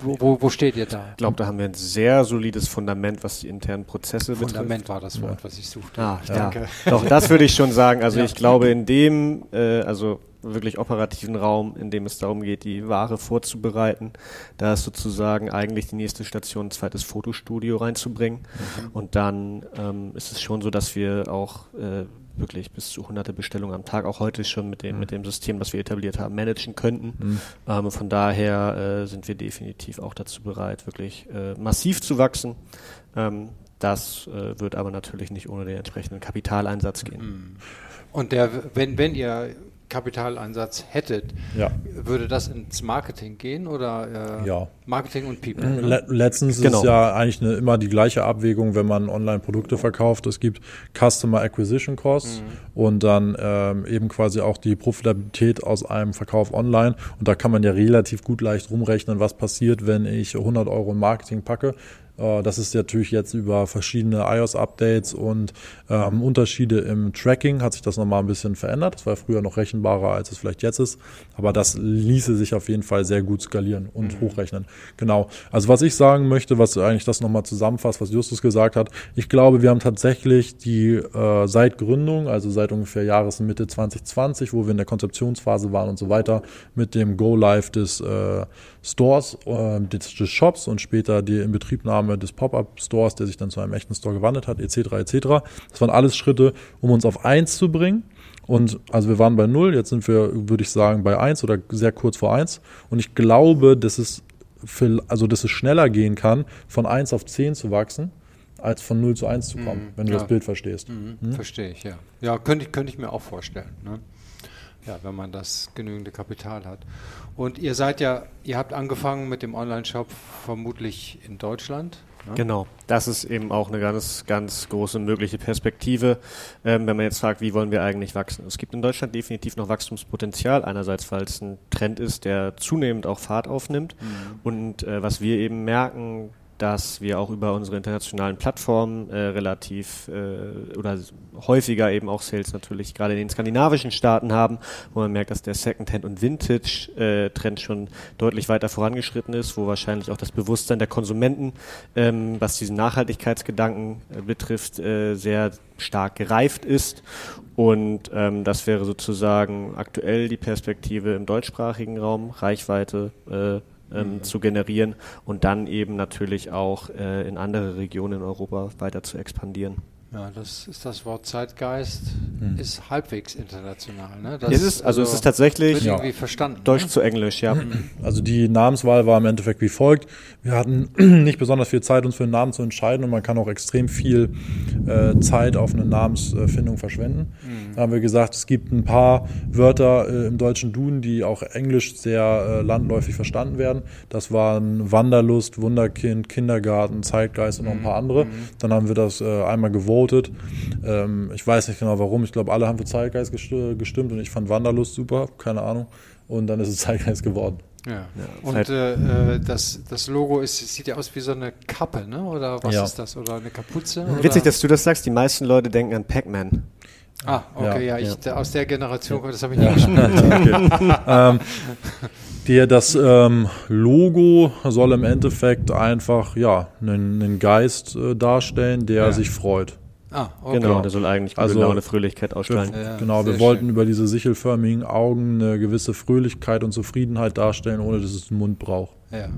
wo, wo, wo, steht ihr da? Ich glaube, da haben wir ein sehr solides Fundament, was die internen Prozesse Fundament betrifft. Fundament war das Wort, was ich suchte. Ah, ich ja. Danke. Doch, das würde ich schon sagen. Also ich glaube, in dem, äh, also wirklich operativen Raum, in dem es darum geht, die Ware vorzubereiten, da ist sozusagen eigentlich die nächste Station ein zweites Fotostudio reinzubringen. Mhm. Und dann ähm, ist es schon so, dass wir auch äh, wirklich bis zu hunderte Bestellungen am Tag, auch heute schon mit dem, mhm. mit dem System, was wir etabliert haben, managen könnten. Mhm. Ähm, von daher äh, sind wir definitiv auch dazu bereit, wirklich äh, massiv zu wachsen. Ähm, das äh, wird aber natürlich nicht ohne den entsprechenden Kapitaleinsatz gehen. Mhm. Und der, wenn, wenn ihr Kapitaleinsatz hättet, ja. würde das ins Marketing gehen oder äh, ja. Marketing und People? Mhm. Le letztens genau. ist ja eigentlich eine, immer die gleiche Abwägung, wenn man Online-Produkte verkauft. Es gibt Customer Acquisition Costs mhm. und dann ähm, eben quasi auch die Profitabilität aus einem Verkauf online. Und da kann man ja relativ gut leicht rumrechnen, was passiert, wenn ich 100 Euro in Marketing packe das ist natürlich jetzt über verschiedene iOS-Updates und ähm, Unterschiede im Tracking hat sich das nochmal ein bisschen verändert. Das war früher noch rechenbarer, als es vielleicht jetzt ist. Aber das ließe sich auf jeden Fall sehr gut skalieren und mhm. hochrechnen. Genau. Also was ich sagen möchte, was eigentlich das nochmal zusammenfasst, was Justus gesagt hat, ich glaube, wir haben tatsächlich die äh, seit Gründung, also seit ungefähr Jahresmitte 2020, wo wir in der Konzeptionsphase waren und so weiter, mit dem Go-Live des äh, Stores, äh, des, des Shops und später die Inbetriebnahme des Pop-Up-Stores, der sich dann zu einem echten Store gewandelt hat, etc. etc. Das waren alles Schritte, um uns auf eins zu bringen. Und also wir waren bei null, jetzt sind wir, würde ich sagen, bei eins oder sehr kurz vor eins. Und ich glaube, dass es für, also dass es schneller gehen kann, von eins auf zehn zu wachsen, als von 0 zu 1 zu kommen, mhm, wenn du ja. das Bild verstehst. Mhm, mhm. Verstehe ich, ja. Ja, könnte ich, könnte ich mir auch vorstellen. Ne? Ja, wenn man das genügende Kapital hat. Und ihr seid ja, ihr habt angefangen mit dem Online-Shop vermutlich in Deutschland. Ne? Genau, das ist eben auch eine ganz, ganz große mögliche Perspektive, ähm, wenn man jetzt fragt, wie wollen wir eigentlich wachsen. Es gibt in Deutschland definitiv noch Wachstumspotenzial, einerseits, weil es ein Trend ist, der zunehmend auch Fahrt aufnimmt. Mhm. Und äh, was wir eben merken, dass wir auch über unsere internationalen Plattformen äh, relativ äh, oder häufiger eben auch Sales natürlich gerade in den skandinavischen Staaten haben, wo man merkt, dass der Secondhand- und Vintage-Trend schon deutlich weiter vorangeschritten ist, wo wahrscheinlich auch das Bewusstsein der Konsumenten, ähm, was diesen Nachhaltigkeitsgedanken äh, betrifft, äh, sehr stark gereift ist. Und ähm, das wäre sozusagen aktuell die Perspektive im deutschsprachigen Raum, Reichweite äh, ähm, mhm. zu generieren und dann eben natürlich auch äh, in andere Regionen in Europa weiter zu expandieren. Ja, das ist das Wort Zeitgeist, hm. ist halbwegs international. Ne? Das ist es, also, also es ist tatsächlich ja. verstanden. Deutsch ne? zu Englisch, ja. Mhm. Also die Namenswahl war im Endeffekt wie folgt. Wir hatten nicht besonders viel Zeit, uns für einen Namen zu entscheiden und man kann auch extrem viel äh, Zeit auf eine Namensfindung verschwenden. Mhm. Da haben wir gesagt, es gibt ein paar Wörter äh, im deutschen Duden, die auch englisch sehr äh, landläufig verstanden werden. Das waren Wanderlust, Wunderkind, Kindergarten, Zeitgeist und noch ein paar andere. Mhm. Dann haben wir das äh, einmal gewogen gewotet. Ähm, ich weiß nicht genau warum. Ich glaube, alle haben für Zeitgeist gestimmt und ich fand Wanderlust super, keine Ahnung. Und dann ist es Zeitgeist geworden. Ja. ja und äh, äh, das, das Logo ist, sieht ja aus wie so eine Kappe, ne? Oder was ja. ist das? Oder eine Kapuze? Oder? Witzig, dass du das sagst. Die meisten Leute denken an Pac-Man. Ah, okay, ja, ja, ich, aus der Generation, das habe ich nie gespielt. okay. ähm, der, das ähm, Logo soll im Endeffekt einfach ja einen, einen Geist äh, darstellen, der sich freut. Ah, okay. Genau, der soll eigentlich also, Laune, Fröhlichkeit ausstrahlen. Ja, genau, wir wollten schön. über diese sichelförmigen Augen eine gewisse Fröhlichkeit und Zufriedenheit darstellen, ohne dass es einen Mund braucht. Ja.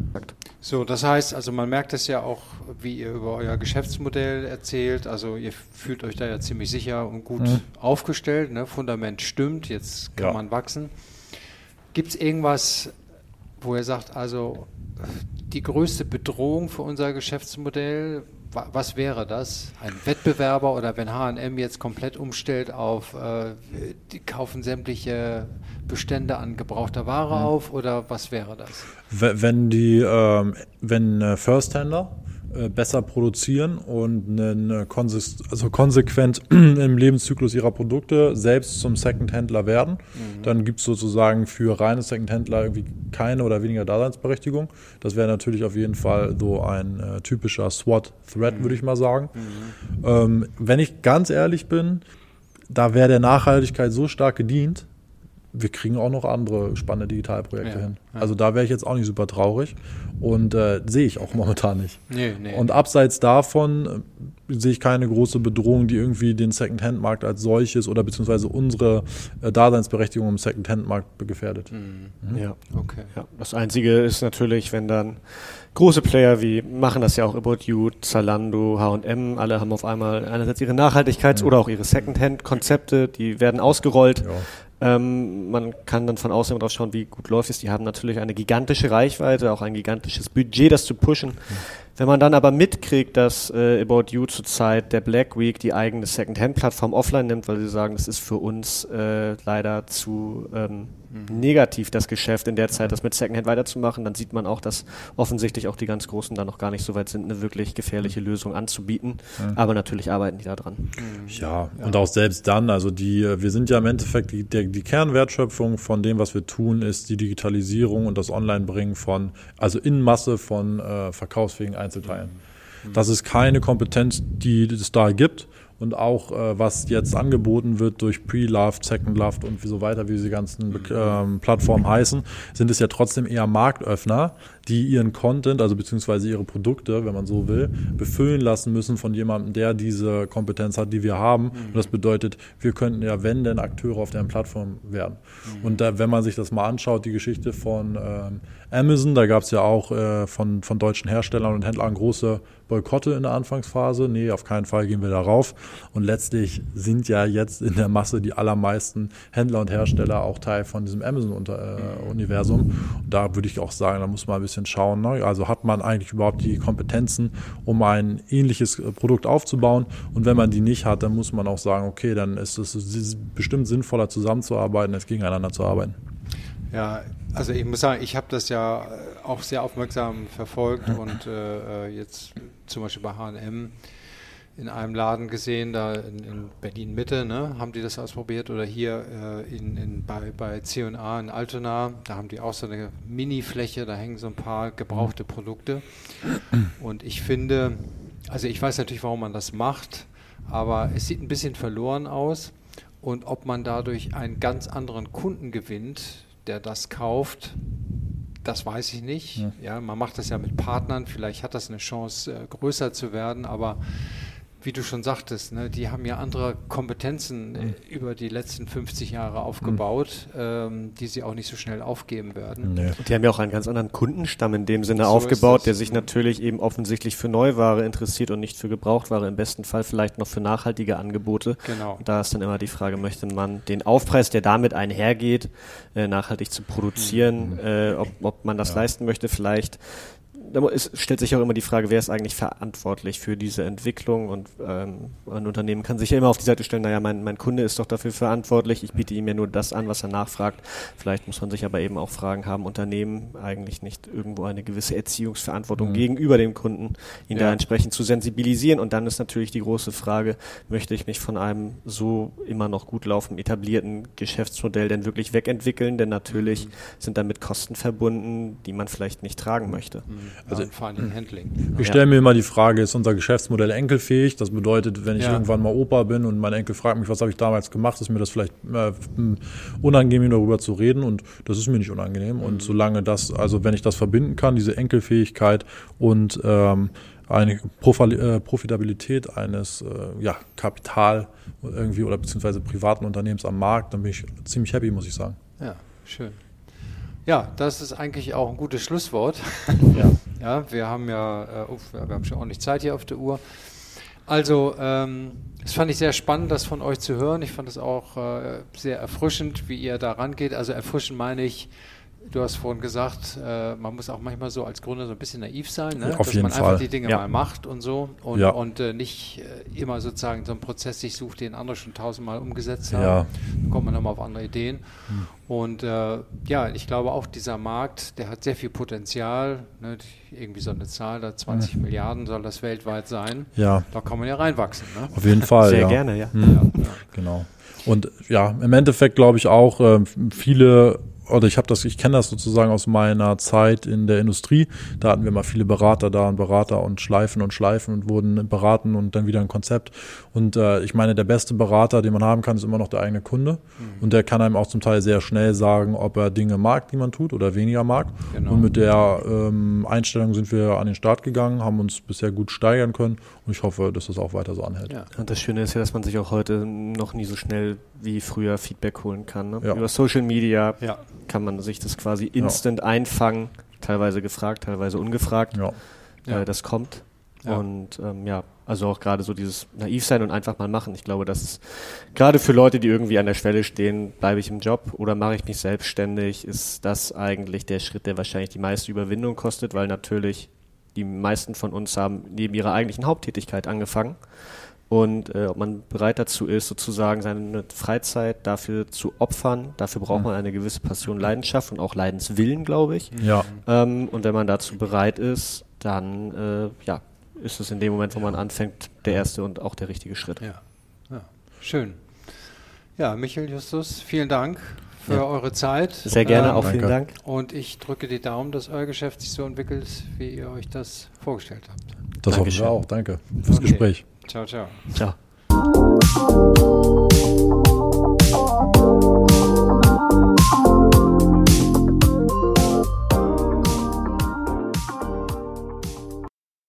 So, das heißt, also man merkt es ja auch, wie ihr über euer Geschäftsmodell erzählt. Also ihr fühlt euch da ja ziemlich sicher und gut mhm. aufgestellt. Ne? Fundament stimmt, jetzt kann ja. man wachsen. Gibt es irgendwas, wo ihr sagt, also die größte Bedrohung für unser Geschäftsmodell, was wäre das? Ein Wettbewerber oder wenn HM jetzt komplett umstellt auf, äh, die kaufen sämtliche Bestände an gebrauchter Ware mhm. auf oder was wäre das? Wenn die, ähm, wenn äh, Firsthändler besser produzieren und einen konse also konsequent im Lebenszyklus ihrer Produkte selbst zum Second-Händler werden. Mhm. Dann gibt es sozusagen für reine Second-Händler irgendwie keine oder weniger Daseinsberechtigung. Das wäre natürlich auf jeden Fall so ein äh, typischer SWOT-Threat, mhm. würde ich mal sagen. Mhm. Ähm, wenn ich ganz ehrlich bin, da wäre der Nachhaltigkeit so stark gedient, wir kriegen auch noch andere spannende Digitalprojekte ja, hin. Ja. Also da wäre ich jetzt auch nicht super traurig und äh, sehe ich auch momentan nicht. Nee, nee. Und abseits davon äh, sehe ich keine große Bedrohung, die irgendwie den Second-Hand-Markt als solches oder beziehungsweise unsere äh, Daseinsberechtigung im Second-Hand-Markt gefährdet. Mhm. Mhm. Ja, okay. Ja. Das Einzige ist natürlich, wenn dann große Player wie machen das ja auch About You, Zalando, H&M, alle haben auf einmal einerseits ihre Nachhaltigkeits- mhm. oder auch ihre Second-Hand-Konzepte, die werden ausgerollt. Ja. Ähm, man kann dann von außen drauf schauen, wie gut läuft es. Die haben natürlich eine gigantische Reichweite, auch ein gigantisches Budget, das zu pushen. Mhm. Wenn man dann aber mitkriegt, dass äh, About You zurzeit der Black Week die eigene Second-Hand-Plattform offline nimmt, weil sie sagen, das ist für uns äh, leider zu ähm, mhm. negativ, das Geschäft in der Zeit, das mit Second-Hand weiterzumachen, dann sieht man auch, dass offensichtlich auch die ganz Großen da noch gar nicht so weit sind, eine wirklich gefährliche Lösung anzubieten. Mhm. Aber natürlich arbeiten die da dran. Mhm. Ja, ja, und auch selbst dann, also die, äh, wir sind ja im Endeffekt, die, der, die Kernwertschöpfung von dem, was wir tun, ist die Digitalisierung und das Online-Bringen von, also in Masse von äh, verkaufsfähigen Einzelnen einzuteilen. Das ist keine Kompetenz, die es da gibt und auch äh, was jetzt angeboten wird durch Pre-Loved, Second-Loved und so weiter, wie diese ganzen ähm, Plattformen heißen, sind es ja trotzdem eher Marktöffner, die ihren Content, also beziehungsweise ihre Produkte, wenn man so will, befüllen lassen müssen von jemandem, der diese Kompetenz hat, die wir haben. Mhm. Und das bedeutet, wir könnten ja, wenn denn Akteure auf deren Plattform werden. Mhm. Und da, wenn man sich das mal anschaut, die Geschichte von ähm, Amazon, da gab es ja auch äh, von, von deutschen Herstellern und Händlern große Boykotte in der Anfangsphase. Nee, auf keinen Fall gehen wir darauf. Und letztlich sind ja jetzt in der Masse die allermeisten Händler und Hersteller auch Teil von diesem Amazon-Universum. Äh, und da würde ich auch sagen, da muss man ein bisschen schauen. Ne? Also hat man eigentlich überhaupt die Kompetenzen, um ein ähnliches äh, Produkt aufzubauen? Und wenn man die nicht hat, dann muss man auch sagen, okay, dann ist es bestimmt sinnvoller zusammenzuarbeiten, als gegeneinander zu arbeiten. Ja, also ich muss sagen, ich habe das ja auch sehr aufmerksam verfolgt und äh, äh jetzt zum Beispiel bei H&M in einem Laden gesehen, da in, in Berlin Mitte, ne, haben die das ausprobiert oder hier äh, in, in, bei, bei C&A in Altona, da haben die auch so eine Mini-Fläche, da hängen so ein paar gebrauchte Produkte. Und ich finde, also ich weiß natürlich, warum man das macht, aber es sieht ein bisschen verloren aus. Und ob man dadurch einen ganz anderen Kunden gewinnt, der das kauft, das weiß ich nicht. Ja. ja. man macht das ja mit Partnern, vielleicht hat das eine Chance, äh, größer zu werden, aber wie du schon sagtest, ne, die haben ja andere Kompetenzen mhm. über die letzten 50 Jahre aufgebaut, mhm. ähm, die sie auch nicht so schnell aufgeben werden. Nee. Die haben ja auch einen ganz anderen Kundenstamm in dem Sinne so aufgebaut, der sich natürlich eben offensichtlich für Neuware interessiert und nicht für Gebrauchtware, im besten Fall vielleicht noch für nachhaltige Angebote. Genau. Und da ist dann immer die Frage, möchte man den Aufpreis, der damit einhergeht, äh, nachhaltig zu produzieren, mhm. äh, ob, ob man das ja. leisten möchte, vielleicht es stellt sich auch immer die Frage, wer ist eigentlich verantwortlich für diese Entwicklung und ähm, ein Unternehmen kann sich ja immer auf die Seite stellen, naja, mein, mein Kunde ist doch dafür verantwortlich, ich biete ihm ja nur das an, was er nachfragt. Vielleicht muss man sich aber eben auch fragen, haben Unternehmen eigentlich nicht irgendwo eine gewisse Erziehungsverantwortung mhm. gegenüber dem Kunden, ihn ja. da entsprechend zu sensibilisieren und dann ist natürlich die große Frage, möchte ich mich von einem so immer noch gut laufenden, etablierten Geschäftsmodell denn wirklich wegentwickeln, denn natürlich mhm. sind damit Kosten verbunden, die man vielleicht nicht tragen möchte. Mhm. Also ja, vor allem Handling. Ich stelle mir immer die Frage, ist unser Geschäftsmodell enkelfähig? Das bedeutet, wenn ich ja. irgendwann mal Opa bin und mein Enkel fragt mich, was habe ich damals gemacht, ist mir das vielleicht äh, unangenehm, darüber zu reden und das ist mir nicht unangenehm. Mhm. Und solange das, also wenn ich das verbinden kann, diese Enkelfähigkeit und ähm, eine äh, Profitabilität eines äh, ja, Kapital irgendwie oder beziehungsweise privaten Unternehmens am Markt, dann bin ich ziemlich happy, muss ich sagen. Ja, schön. Ja, das ist eigentlich auch ein gutes Schlusswort. Ja, ja wir haben ja, oh, wir haben schon ordentlich Zeit hier auf der Uhr. Also, ähm, das fand ich sehr spannend, das von euch zu hören. Ich fand es auch äh, sehr erfrischend, wie ihr da rangeht. Also erfrischend meine ich, Du hast vorhin gesagt, äh, man muss auch manchmal so als Gründer so ein bisschen naiv sein, ne? Auf dass jeden man Fall. einfach die Dinge ja. mal macht und so und, ja. und äh, nicht äh, immer sozusagen so einen Prozess sich sucht, den andere schon tausendmal umgesetzt haben. Ja. Dann kommt man nochmal auf andere Ideen. Hm. Und äh, ja, ich glaube auch dieser Markt, der hat sehr viel Potenzial. Ne? Irgendwie so eine Zahl, da 20 hm. Milliarden soll das weltweit sein. Ja. Da kann man ja reinwachsen. Ne? Auf jeden Fall. Sehr gerne, ja. Hm. Genau. Und ja, im Endeffekt glaube ich auch, äh, viele oder ich habe das, ich kenne das sozusagen aus meiner Zeit in der Industrie. Da hatten wir mal viele Berater da und Berater und Schleifen und Schleifen und wurden beraten und dann wieder ein Konzept. Und äh, ich meine, der beste Berater, den man haben kann, ist immer noch der eigene Kunde. Mhm. Und der kann einem auch zum Teil sehr schnell sagen, ob er Dinge mag, die man tut oder weniger mag. Genau. Und mit der ähm, Einstellung sind wir an den Start gegangen, haben uns bisher gut steigern können und ich hoffe, dass das auch weiter so anhält. Ja. Und das Schöne ist ja, dass man sich auch heute noch nie so schnell wie früher Feedback holen kann. Ne? Ja. Über Social Media ja kann man sich das quasi instant ja. einfangen, teilweise gefragt, teilweise ungefragt. Ja. Äh, das kommt. Ja. Und ähm, ja, also auch gerade so dieses naiv sein und einfach mal machen. Ich glaube, das ist gerade für Leute, die irgendwie an der Schwelle stehen, bleibe ich im Job oder mache ich mich selbstständig, ist das eigentlich der Schritt, der wahrscheinlich die meiste Überwindung kostet, weil natürlich die meisten von uns haben neben ihrer eigentlichen Haupttätigkeit angefangen und äh, ob man bereit dazu ist, sozusagen seine Freizeit dafür zu opfern. Dafür braucht man eine gewisse Passion, Leidenschaft und auch Leidenswillen, glaube ich. Ja. Ähm, und wenn man dazu bereit ist, dann äh, ja, ist es in dem Moment, wo man anfängt, der erste und auch der richtige Schritt. Ja, ja. schön. Ja, Michael Justus, vielen Dank für ja. eure Zeit. Sehr gerne, ähm, auch vielen Dank. Und ich drücke die Daumen, dass euer Geschäft sich so entwickelt, wie ihr euch das vorgestellt habt. Das Dankeschön. hoffen wir auch. Danke fürs okay. Gespräch. Ciao, ciao. Ciao.